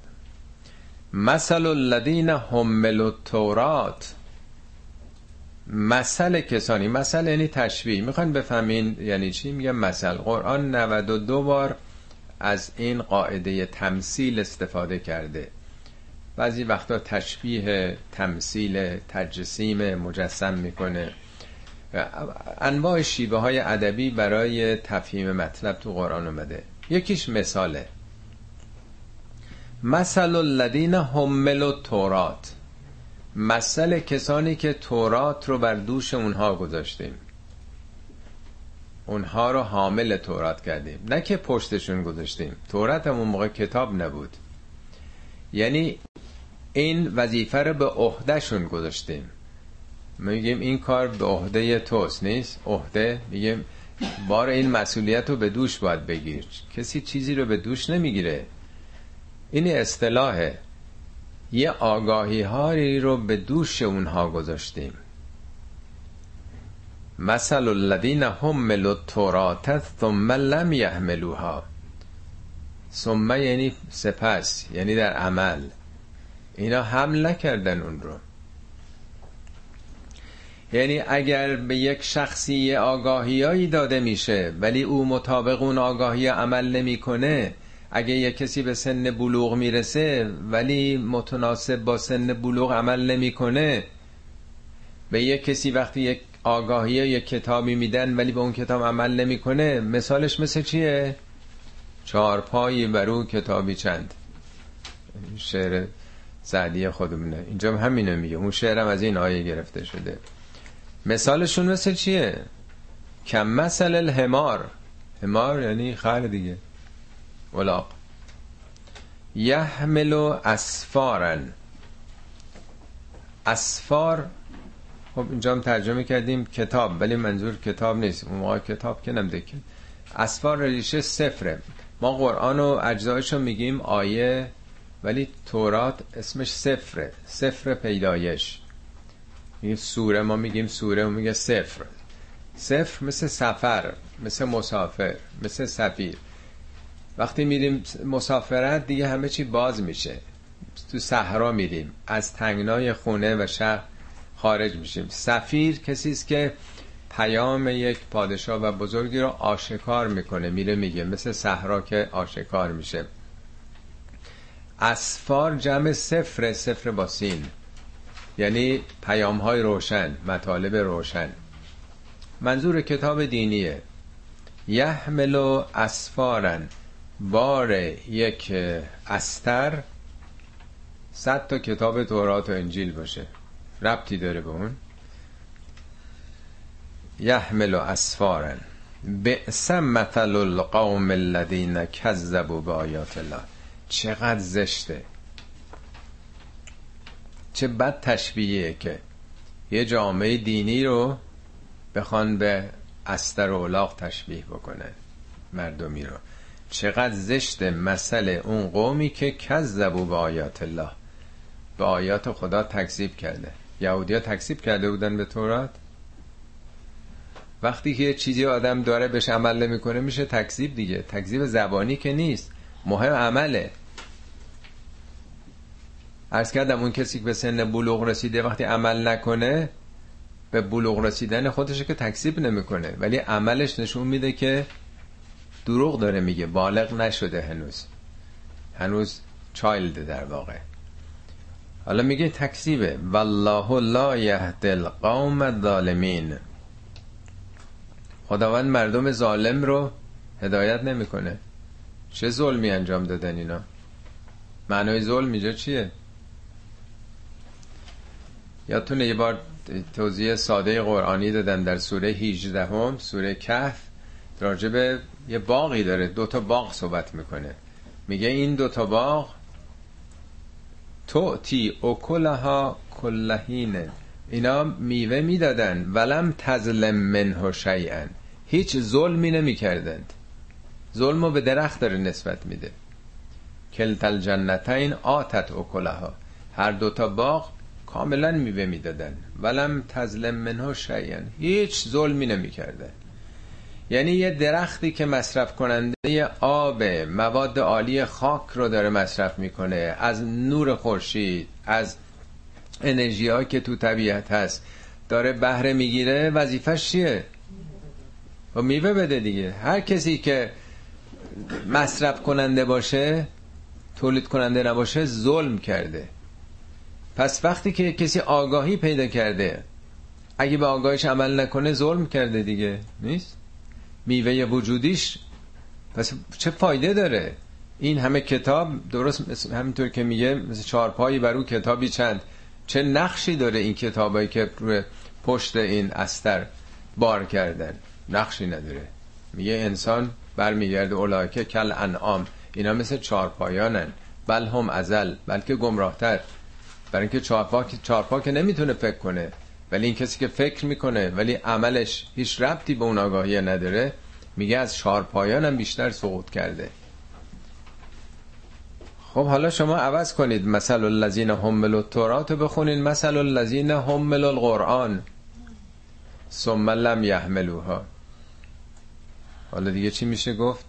مثل الذین حملوا التورات. مثل کسانی مثل یعنی تشبیه. می‌خواین بفهمین یعنی چی؟ میگه مثل. قرآن 92 بار از این قاعده تمثیل استفاده کرده. بعضی وقتا تشبیه تمثیل تجسیم مجسم می‌کنه. انواع شیوه های ادبی برای تفهیم مطلب تو قرآن اومده. یکیش مثاله. مثل الذین حملوا تورات مثل کسانی که تورات رو بر دوش اونها گذاشتیم. اونها رو حامل تورات کردیم. نه که پشتشون گذاشتیم. تورات هم اون موقع کتاب نبود. یعنی این وظیفه رو به عهدهشون گذاشتیم. میگیم این کار به عهده توست نیست؟ عهده؟ میگیم بار این مسئولیت رو به دوش باید بگیر. کسی چیزی رو به دوش نمی‌گیره. این اصطلاحه. یه آگاهی هایی رو به دوش اونها گذاشتیم. مثل الذین حملوا التوراة ثم لم یحملوها. ثم یعنی سپس یعنی در عمل. اینا حمل نکردن اون رو. یعنی اگر به یک شخصی آگاهیایی داده میشه ولی او مطابق اون آگاهی عمل نمی‌کنه اگه یک کسی به سن بلوغ می‌رسه ولی متناسب با سن بلوغ عمل نمی‌کنه به یک کسی وقتی یک آگاهی یک کتابی میدن ولی به اون کتاب عمل نمی‌کنه مثالش مثل چیه؟ چهار پایی برو کتابی چند. شعر سعدی خودمونه. اینجا همینو میگه. اون شعرم از این آیه گرفته شده. مثالشون مثل چیه؟ کم مثل الهمار همار یعنی خر دیگه. ولاق. یحمل اسفارن. اسفار خب اینجا هم ترجمه کردیم کتاب ولی منظور کتاب نیست. اون موقع کتاب که نمده که اسفار ریشه سفره ما قرآن و اجزایش رو میگیم آیه ولی تورات اسمش سفره سفر پیدایش. این سوره ما میگیم سوره و میگه سفر سفر مثل سفر مثل مسافر مثل سفیر. وقتی میریم مسافرت دیگه همه چی باز میشه. تو صحرا میریم از تنگنای خونه و شهر خارج میشیم. سفیر کسی است که پیام یک پادشاه و بزرگی رو آشکار می‌کنه میره میگه مثل صحرا که آشکار میشه. اسفار جمع سفر سفر با سین. یعنی پیام های روشن مطالب روشن. منظور کتاب دینیه. یحمل و اسفارن. بار یک استر. صد تا کتاب تورات و انجیل باشه. ربطی داره به اون. یحمل اسفارن. بئس مثل القوم الذین کذبوا به آیات الله. چقدر زشته. چه بد تشبیهیه که یه جامعه دینی رو بخوان به استر و اولاق تشبیه بکنه مردمی رو. چقدر زشت مسئله اون قومی که کذبو به آیات الله. به آیات خدا تکذیب کرده. یهودی ها تکذیب کرده بودن به تورات. وقتی که چیزی آدم داره بهش عمل نمی‌کنه میشه تکذیب دیگه. تکذیب زبانی که نیست. مهم عمله. ارز کردم اون کسی که به سن بلوغ رسیده وقتی عمل نکنه به بلوغ رسیدن خودش که تکذیب نمی‌کنه. ولی عملش نشون میده که دروغ داره میگه بالغ نشده هنوز. هنوز چایلد در واقع. حالا میگه تکذیبه. والله لا یهد القوم الظالمین. خداوند مردم ظالم رو هدایت نمی‌کنه. چه ظلمی انجام دادن اینا؟ معنای ظلم اینجا چیه؟ یادتونه یه بار توضیح ساده قرآنی دادن در سوره 18 هم سوره کهف. راجب یه باقی داره دو تا باغ صحبت می‌کنه. میگه این دو تا باغ توتی اکلها کلهینه اینا میوه می‌دادن ولم تظلم منه شیئا. هیچ ظلمی نمی‌کردند. ظلمو به درخت داره نسبت میده. کلتل جنتین آتت اکلها. هر دو تا باغ کاملا میوه می‌دادن. ولم تظلم منه شیئا. هیچ ظلمی نمی‌کردن یعنی یه درختی که مصرف کننده آب مواد عالی خاک رو داره مصرف می‌کنه. از نور خورشید از انرژی که تو طبیعت هست داره بهره می‌گیره. وظیفش چیه؟ و میوه بده دیگه. هر کسی که مصرف کننده باشه تولید کننده نباشه ظلم کرده. پس وقتی که کسی آگاهی پیدا کرده اگه به آگاهیش عمل نکنه ظلم کرده دیگه نیست؟ میوه وجودیش پس چه فایده داره؟ این همه کتاب درست همینطور که میگه مثل چارپایی بر او کتابی چند. چه نقشی داره این کتابایی که روی پشت این استر بار کردن؟ نقشی نداره. میگه انسان برمیگرده اولاکه کل انعام. اینا مثل چارپایانن بل هم ازل بلکه گمراهتر. برای اینکه چارپا چارپا که نمی‌تونه فکر کنه. ولی این کسی که فکر می‌کنه ولی عملش هیچ ربطی به اون آگاهی نداره میگه از چارپایان هم بیشتر سقوط کرده. خب حالا شما عوض کنید. مثل الذین حملوا التوراة بخونید مثل الذین حملوا القرآن. ثم لم یحملوها. حالا دیگه چی میشه گفت؟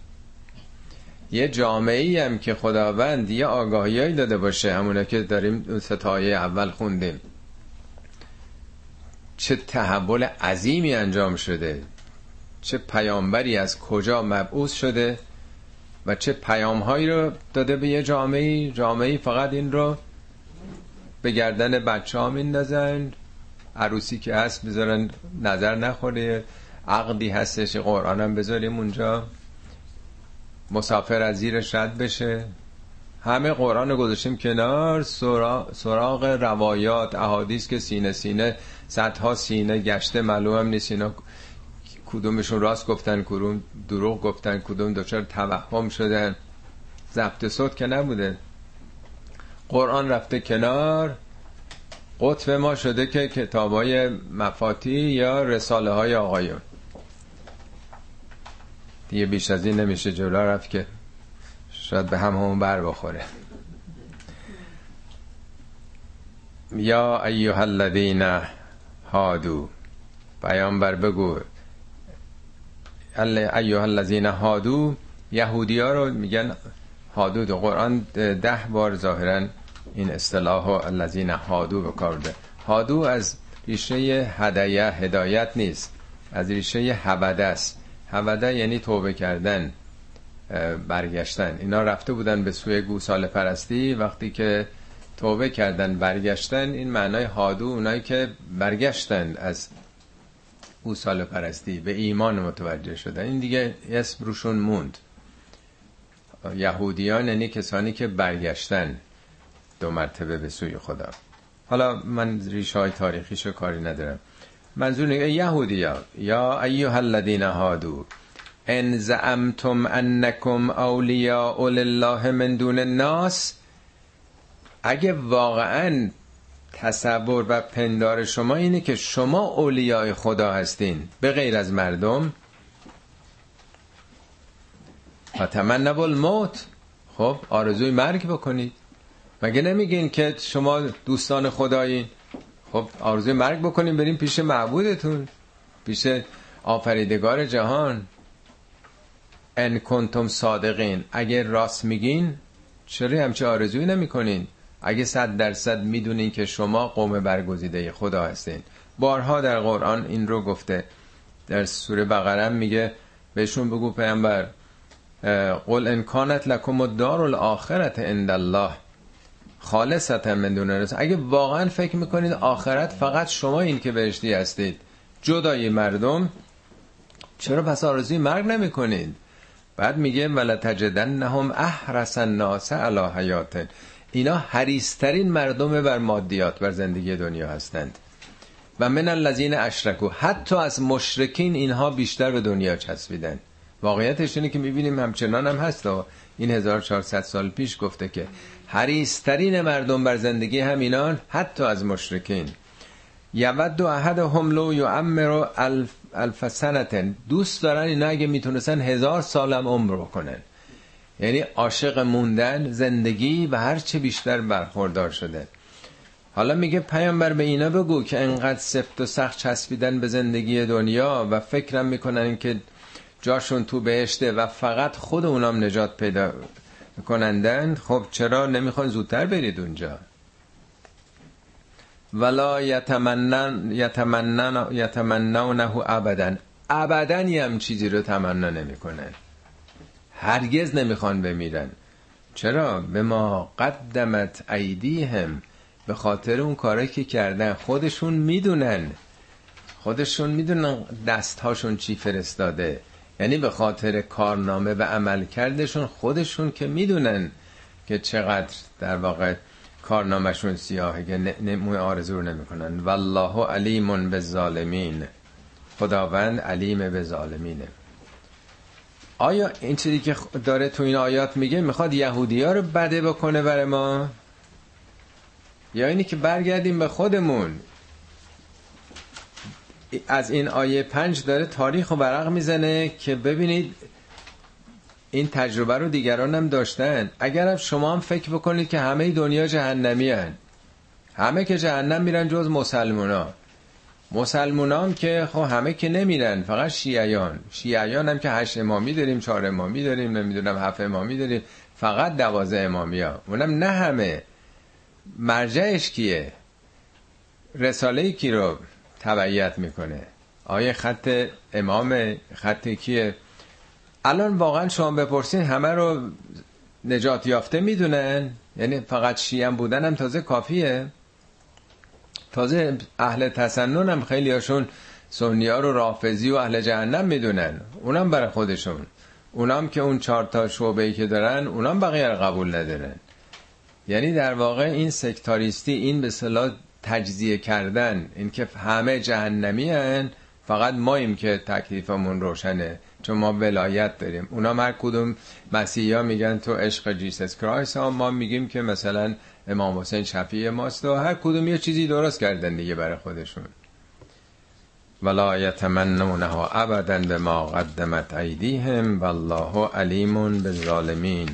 یه جامعه هم که خداوند یه آگاهیایی داده باشه. همونه که داریم ستایه اول خوندیم. چه تحول عظیمی انجام شده. چه پیامبری از کجا مبعوث شده و چه پیام هایی رو داده به یه جامعه جامعه فقط این رو به گردن بچه ها میندازن. عروسی که هست بذارن نظر نخوره. عقدی هستش. قرآن هم بذاریم اونجا. مسافر از زیر رد بشه. همه قرآن رو گذاشتیم کنار. سراغ روایات احادیث که سینه سینه صدها سینه گشته معلوم نیست اینا کدومشون راست گفتن کدوم دروغ گفتن کدوم دچار توهم شدن. ضبط صوت که نبوده. قرآن رفته کنار. قطب ما شده که کتاب های مفاتی یا رساله های آقایون. دیگه بیش از این نمیشه جلو رفت که شاید به هم همون بر بخوره. یا ایوها الذین هادو پیامبر بگو ایوها الذین هادو یهودی ها رو میگن هادو دو قرآن ده بار ظاهرا این اصطلاح الذین هادو بکارده هادو از ریشه هدایه هدایت نیست. از ریشه هبده است. هبده یعنی توبه کردن برگشتن. اینا رفته بودن به سوی گوساله پرستی. وقتی که توبه کردن برگشتن این معنای هادو اونایی که برگشتن از گوساله پرستی به ایمان متوجه شدن این دیگه اسم روشون موند. یهودیان یعنی کسانی که برگشتن دو مرتبه به سوی خدا. حالا من ریشه های تاریخیشو کاری ندارم. منظور نگه یهودی ها یا ایوها الذین هادو ان زعمتم انکم اولیاء لله من دون الناس. اگه واقعا تصور و پندار شما اینه که شما اولیاء خدا هستین به غیر از مردم فتمنوا الموت. خب آرزوی مرگ بکنید. مگه نمیگین که شما دوستان خدایین؟ خب آرزوی مرگ بکنیم بریم پیش معبودتون پیش آفریدگار جهان. ان کنتم صادقین. اگه راست میگین چرا همچه آرزوی نمی‌کنین؟ اگه صد درصد می‌دونین که شما قوم برگزیده خدا هستین. بارها در قرآن این رو گفته. در سوره بقره میگه بهشون بگو پیامبر قل ان کانت لکم الدار الاخرت عند الله. خالصتا من دون رسول. اگه واقعا فکر می‌کنید آخرت فقط شما این که بهشتی هستید. جدای مردم. چرا پس آرزوی مرگ نمی‌کنید؟ بعد میگه ولا تجدنهم احرس الناس علی حیات. اینا حریسترین مردم بر مادیات بر زندگی دنیا هستند. و من الذین اشرکو حتی از مشرکین اینها بیشتر به دنیا چسبیدن. واقعیتش اینه که می‌بینیم همچنان هم هست و این 1400 سال پیش گفته که حریسترین مردم بر زندگی همینان حتی از مشرکین. یود و احد هملو یا امرو الف, الف سنتن دوست دارن اینا اگه می‌تونستن هزار سالم عمر کنن یعنی عاشق موندن زندگی و هر چه بیشتر برخوردار شده. حالا میگه پیامبر به اینا بگو که انقدر سفت و سخت چسبیدن به زندگی دنیا و فکرم می‌کنن که جاشون تو بهشته و فقط خود اونام نجات پیدا کنندن خب چرا نمی‌خوان زودتر برید اونجا؟ ولا یتمنن یتمنن یتمنونه ابدا. ابدا هم چیزی رو تمنا نمی‌کنن. هرگز نمی‌خوان بمیرن. چرا؟ به ما قدمت ایدیهم. به خاطر اون کاری که کردن. خودشون می‌دونن. خودشون می‌دونن دستهاشون چی فرستاده. یعنی به خاطر کارنامه و عمل کردشون خودشون که می‌دونن که چقدر در واقع کارنامهشون سیاهه که نموی آرزو رو نمی‌کنن. والله علیم به ظالمین خداوند علیم به ظالمینه آیا این چیزی که داره تو این آیات میگه می‌خواد یهودی ها رو بده بکنه برای ما؟ یا اینی که برگردیم به خودمون. از این آیه پنج داره تاریخ و ورق می‌زنه که ببینید این تجربه رو دیگران هم داشتن. اگر هم شما هم فکر بکنید که همه دنیا جهنمی هن. همه که جهنم میرن جز مسلمان ها مسلمان هم که خب همه که نمیرن فقط شیعیان. شیعیان هم که هشت امامی داریم چهار امامی داریم نمی‌دونم هفت امامی داریم. فقط دوازه امامی ها. اونم نه همه. مرجعش کیه؟ رساله کی رو؟ تبعیت می‌کنه. آیه خط امام خط کیه؟ الان واقعا شما بپرسین همه رو نجات یافته می‌دونن؟ یعنی فقط شیعن بودن هم تازه کافیه. تازه اهل تسنن هم خیلی هاشون سنی ها رو رافزی و اهل جهنم می‌دونن. اونم برای خودشون. اونام که اون چهار تا شعبه ای که دارن اونام بقیه رو قبول ندارن. یعنی در واقع این سکتاریستی این به اصطلاح تجزیه کردن این که همه جهنمی‌ان فقط ماییم که تکلیفمون روشنه چون ما ولایت داریم. اونا هر کدوم مسیحی ها میگن تو عشق Jesus Christ ها ما میگیم که مثلا امام حسین شفیع ماست و هر کدوم یه چیزی درست کردن دیگه برای خودشون. ولا یتمنونها ابدا به ما قدمت ایدیهم والله علیم بالظالمین.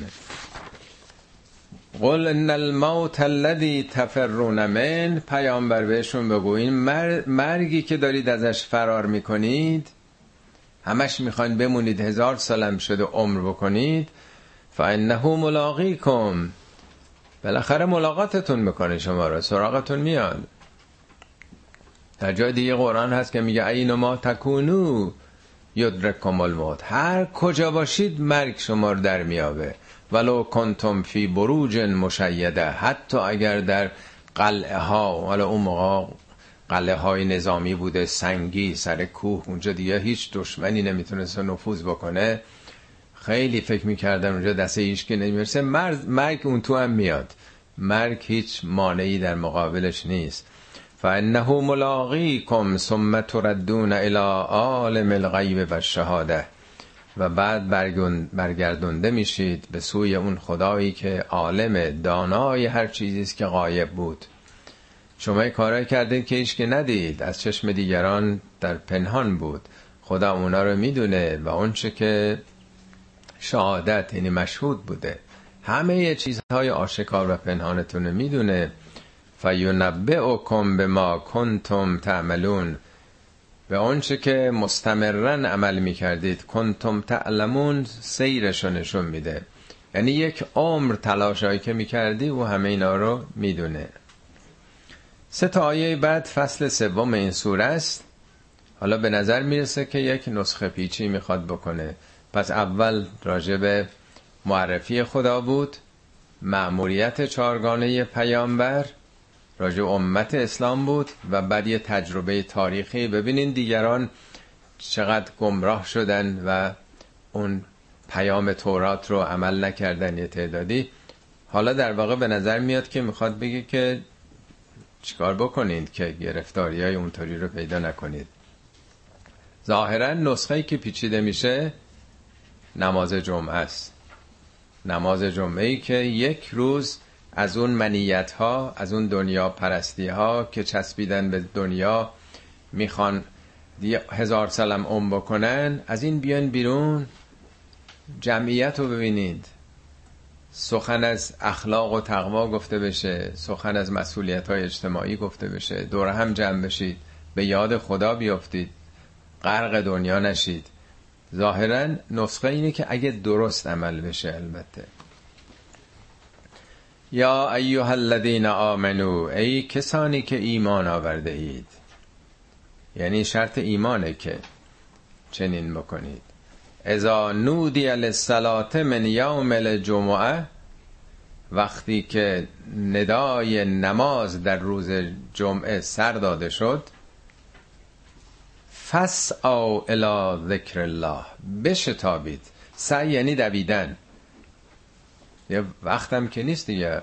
قل ان الموت الذي تفرون من پیامبر بهشون بگو این مرگی که دارید ازش فرار می‌کنید همش می‌خواین بمونید هزار سالم شده عمر بکنید فانه ملاقیکم. بالاخره ملاقاتتون می‌کنه شما را سراغتون میاد. در جای دیگه قرآن هست که میگه این ما تکونو یدرککم الموت. هر کجا باشید مرگ شما رو در میابه. ولو کنتم فی بروج مشیده حتی اگر در قلعه ها حالا اون موقع قلعه های نظامی بوده سنگی سر کوه اونجا دیگه هیچ دشمنی نمی‌تونست نفوذ بکنه. خیلی فکر می‌کردم اونجا دسته ایش که نمی‌رسه. مرگ اون تو هم میاد. مرگ هیچ مانعی در مقابلش نیست. فانه ملاقیکم ثم تردون الى عالم الغیب و شهاده و بعد برگردونده میشید به سوی اون خدایی که عالم دانای هر چیزی است که غایب بود. شما کارای کردین که ایش که ندید. از چشم دیگران در پنهان بود. خدا اونا رو می‌دونه و اونچه که شهادت یعنی مشهود بوده. همه چیزهای آشکار و پنهانتون رو می‌دونه. فینبئکم به ما کنتم تعملون. به آنچه که مستمرن عمل می‌کردید کنتم تعلمون سیرشو نشون میده. یعنی یک عمر تلاشایی که می‌کردی و همه اینا رو می‌دونه. سه تا آیه بعد فصل سوم این سوره است. حالا به نظر می‌رسه که یک نسخه پیچی می‌خواد بکنه. پس اول راجب معرفی خدا بود معموریت چارگانه پیامبر راجع امت اسلام بود و بعد یه تجربه تاریخی. ببینین دیگران چقدر گمراه شدن و اون پیام تورات رو عمل نکردن یه تعدادی. حالا در واقع به نظر میاد که می‌خواد بگه که چیکار بکنید که گرفتاری های اونطوری رو پیدا نکنید. ظاهرا نسخه که پیچیده میشه نماز جمعه است. نماز جمعه ای که یک روز از اون منیت ها از اون دنیا پرستی ها که چسبیدن به دنیا می‌خوان هزار سلم ام بکنن از این بیان بیرون جمعیت رو ببینید. سخن از اخلاق و تقوا گفته بشه سخن از مسئولیت های اجتماعی گفته بشه دور هم جمع بشید به یاد خدا بیافتید غرق دنیا نشید. ظاهرا نسخه اینه که اگه درست عمل بشه البته. یا ایها الذین آمنو ای کسانی که ایمان آورده اید. یعنی شرط ایمانه که چنین بکنید. اذا نودی للصلاه من یوم الجمعه وقتی که ندای نماز در روز جمعه سر داده شد فس او الی ذکر الله. بشتابید. سعی یعنی دویدن. یه وقتم که نیست دیگه.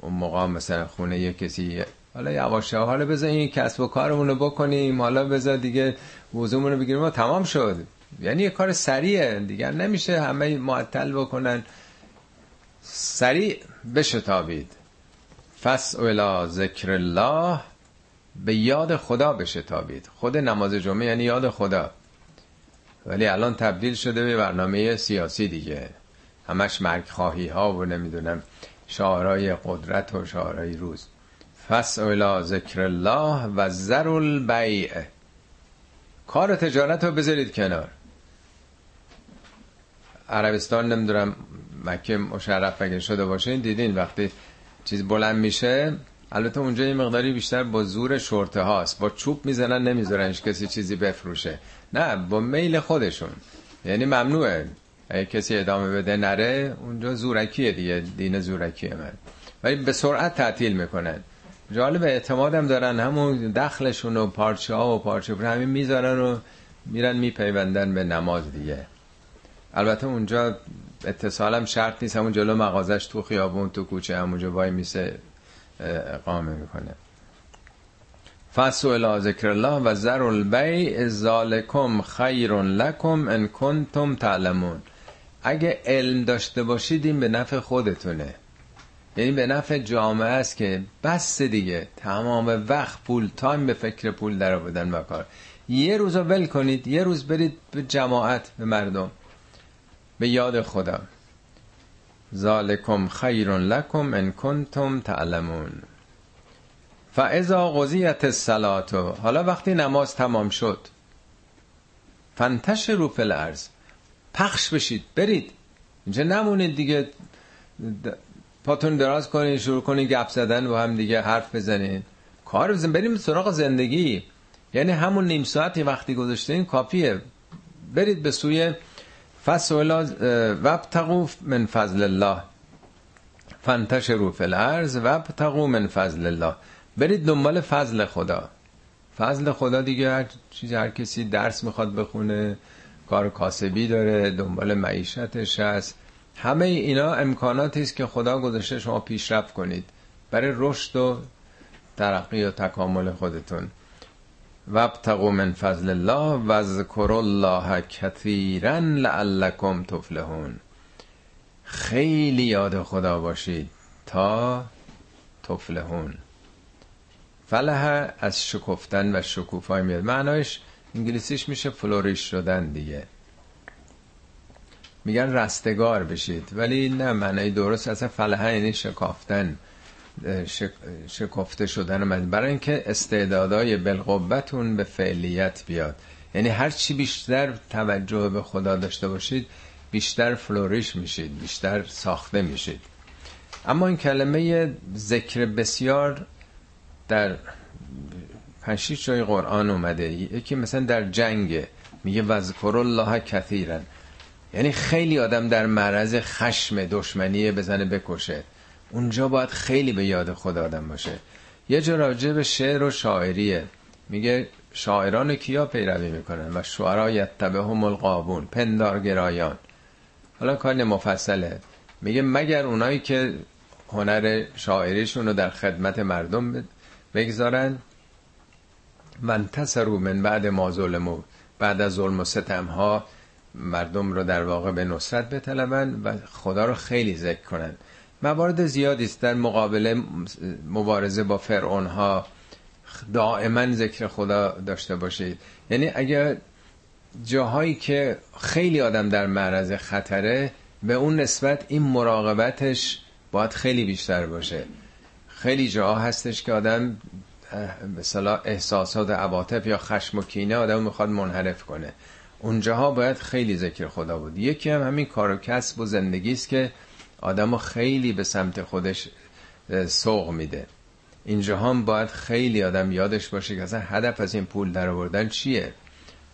اون موقع مثلا خونه یه کسی حالا یواشه حالا بذار این کسب و کارمون رو بکنیم حالا بذار دیگه وضومون رو بگیریم. و تمام شد. یعنی یه کار سریعه. دیگر نمیشه همه معطل بکنن. سریع بشتابید. فس الی ذکر الله به یاد خدا بشتابید. خود نماز جمعه یعنی یاد خدا. ولی الان تبدیل شده به برنامه سیاسی دیگه. همش مرگ خواهی ها و نمی‌دونم شعارای قدرت و شعارای روز. فس الی ذکر الله و ذر البیع. کار تجارت رو بذارید کنار. عربستان نمی‌دونم مکه مشرف اگه شده باشه دیدین وقتی چیز بلند میشه البته اونجا یه مقداری بیشتر با زور شورته هاست. با چوب می‌زنن نمیذارنش کسی چیزی بفروشه. نه با میل خودشون. یعنی ممنوعه. اگه کسی ادامه بده نره اونجا زورکیه دیگه دین زورکیه من. ولی به سرعت تعطیل می‌کنن. جالب اعتمادم دارن همون دخلشون و پارچه ها و پارچه همین می‌ذارن و میرن میپیوندن به نماز دیگه. البته اونجا اتصالم شرط نیست همون جلو مغازش تو خیابون تو کوچه همونجا وای میسه اقامه می‌کنه. فسو الى ذکر الله و ذر البیع ذالکم خیر لکم ان کنتم تعلمون. اگه علم داشته باشید این به نفع خودتونه. یعنی به نفع جامعه است که بس دیگه تمام وقت پول تایم به فکر پول در آوردن و کار. یه روز ول کنید یه روز برید به جماعت به مردم. به یاد خدا ذالکم خیر لکم ان کنتم تعلمون. فاذا قضیت الصلاه حالا وقتی نماز تمام شد فنتش رو الارض پخش بشید برید. اینجا نمونید دیگه. پاتون دراز کنید شروع کنید گپ زدن و هم دیگه حرف بزنید کار بزنید بریم سراغ زندگی. یعنی همون نیم ساعتی وقتی گذاشتین کافیه. برید به سوی فسولا وابتغوا من فضل الله. فانتشروا فی الارض وابتغوا من فضل الله. برید دنبال فضل خدا. فضل خدا دیگه هر چیزی هر کسی درس می‌خواد بخونه. کار کاسبی داره دنبال معیشتش هست. همه اینا امکاناتی است که خدا گذاشته شما پیشرفت کنید برای رشد و ترقی و تکامل خودتون. وابتغوا من فضل الله و ذکر الله کثیرا لعلکم تفلحون. خیلی یاد خدا باشید تا تفلحون. فلح از شکفتن و شکوفای میاد. معنایش انگلیسیش میشه فلوریش شدن دیگه. میگن رستگار بشید. ولی نه معنی درست اصلا فلحه یعنی شکافتن شکفته شدن برای اینکه استعدادای بالقوتون به فعلیت بیاد. یعنی هر چی بیشتر توجه به خدا داشته باشید بیشتر فلوریش میشید بیشتر ساخته میشید. اما این کلمه ذکر بسیار در پنج جای قرآن اومده. یکی مثلا در جنگ میگه وذکر الله کثیرا. یعنی خیلی آدم در معرض خشم دشمنی بزنه بکشه. اونجا باید خیلی به یاد خدا آدم باشه. یه جا راجع به شعر و شاعریه. میگه شاعران کیا پیروی می‌کنن؟ و شعرا یتبهم القابون پندارگرایان. حالا کار مفصله. میگه مگر اونایی که هنر شاعریشون رو در خدمت مردم بگذارن؟ و انتصروا من بعد ما ظلمو بعد از ظلم و ستم ها مردم رو در واقع به نصرت بطلبن و خدا رو خیلی ذکر کنن موارد زیادی است در مقابله مبارزه با فرعون ها دائما ذکر خدا داشته باشید. یعنی اگر جاهایی که خیلی آدم در معرض خطره به اون نسبت این مراقبتش باید خیلی بیشتر باشه. خیلی جاها هستش که آدم مثلا احساسات عواطف یا خشم و کینه آدم می‌خواد منحرف کنه. اونجاها باید خیلی ذکر خدا بود. یکی هم همین کار و کسب و زندگی است که آدم خیلی به سمت خودش سوق میده. اینجا هم باید خیلی آدم یادش باشه که اصلا هدف از این پول در آوردن چیه؟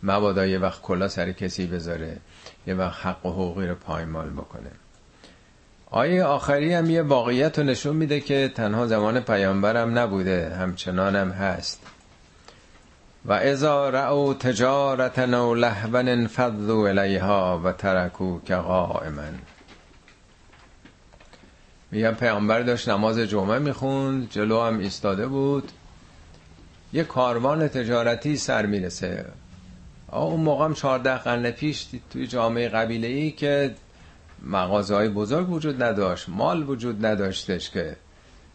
مبادا یه وقت کلا سر کسی بذاره یه وقت حق و حقوقی رو پایمال بکنه. آیه آخری هم یه واقعیت رو نشون میده که تنها زمان پیامبرم نبوده همچنانم هست. و ازا رأو تجارتا و لهوا انفضوا الیها و ترکو که قائما میگم پیامبر داشت نماز جمعه می‌خوند جلو هم ایستاده بود. یه کاروان تجارتی سر می‌رسه. اون موقع هم 14 قرن پیش توی جامعه قبیله ای که مغازه های بزرگ وجود نداشت مال وجود نداشتش که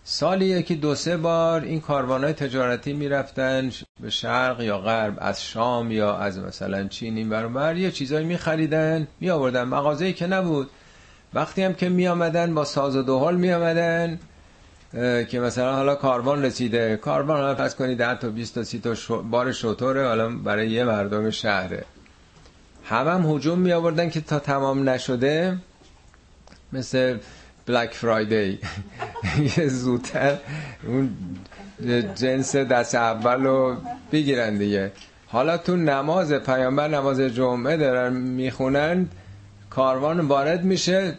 سالی یکی دو سه بار این کاروان های تجارتی می‌رفتن به شرق یا غرب از شام یا از مثلا چین این برابر یه چیزایی میخریدن می آوردن مغازه که نبود. وقتی هم که می آمدن با ساز و دوحال می آمدن که مثلا حالا کاروان رسیده. کاروان حالا پس کنید 10 تا 20 تا 30 تا بار شطوره حالا برای یه مردم شهره. همه هم هجوم می آوردن که تا تمام نشده مثل بلک فرایدی یه زودتر اون جنس دست اول رو بگیرن دیگه. حالا تو نماز پیامبر نماز جمعه دارن می‌خونن کاروان وارد میشه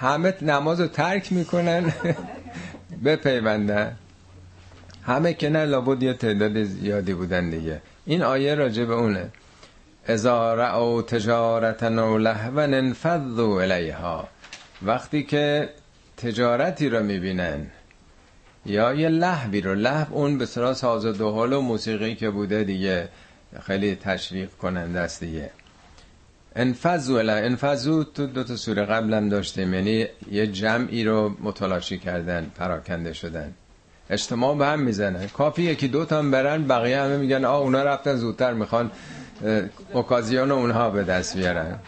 همه نماز رو ترک می‌کنن بپیوندن. همه که نه لابد یه تعداد زیادی بودن دیگه. این آیه راجع به اونه. اذا رأوا تجارتا و لهوا انفضوا الیها وقتی که تجارتی رو می‌بینن یا یه لحوی رو لحو اون به سرا ساز و دوحال و موسیقی که بوده دیگه خیلی تشویق کننده است دیگه. انفذو الا انفذو تو دو تا سوره قبلم داشتیم یعنی یه جمعی رو متلاشی کردن پراکنده شدن. اجتماع به هم می‌زنن کافی یکی دو تا برن بقیه همه میگن آ اونا رفتن زودتر می‌خوان اوکازیون اونها به دست بیارن.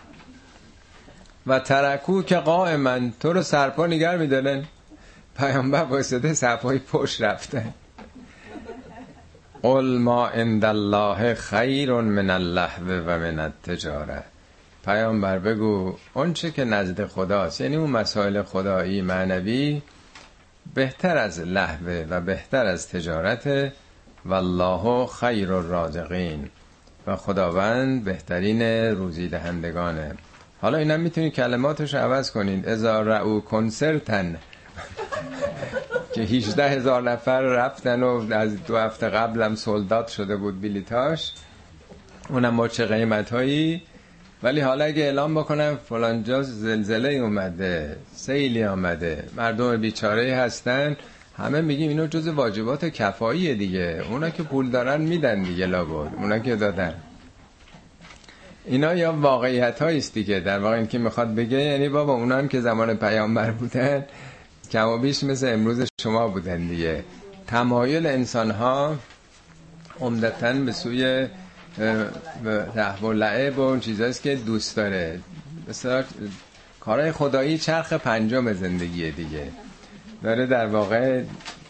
و ترکو که قائما تو رو سرپا نگر میدارن پیامبر واسطه سرپای پشت رفتن قل ما عند الله خیر من اللهو و من التجاره. پیامبر بگو اون چه که نزد خداست یعنی اون مسائل خدایی معنوی بهتر از لحوه و بهتر از تجارت والله خیر الرازقین. و خداوند بهترین روزی دهندگانه. حالا اینا می‌تونید کلماتش عوض کنید ازا رعو کنسرتن. که 18 هزار نفر رفتن و از دو هفته قبلم سولدات شده بود بیلیتاش اونم با چه قیمت هایی ولی حالا اگه اعلام بکنم فلانجا زلزله اومده سیلی آمده مردم بیچاره هستن. همه میگیم اینو جز واجبات کفاییه دیگه. اونا که پول دارن میدن دیگه لابد. اونا که دادن. اینا یا واقعیت است دیگه. در واقع این که می‌خواد بگه یعنی بابا اونا هم که زمان پیامبر بودن کم و بیش مثل امروز شما بودن دیگه. تمایل انسان ها عمدتا به سوی رحم و لعب و چیزاست که دوست داره. مثلا کارهای خدایی چرخ پنجم زندگیه دیگه. داره در واقع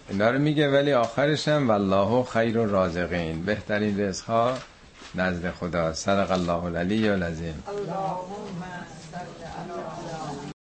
اینا رو میگه ولی آخرش هم والله خیر و رازقین بهترین رزق ها نزد خدا. صدق الله العلی العظیم.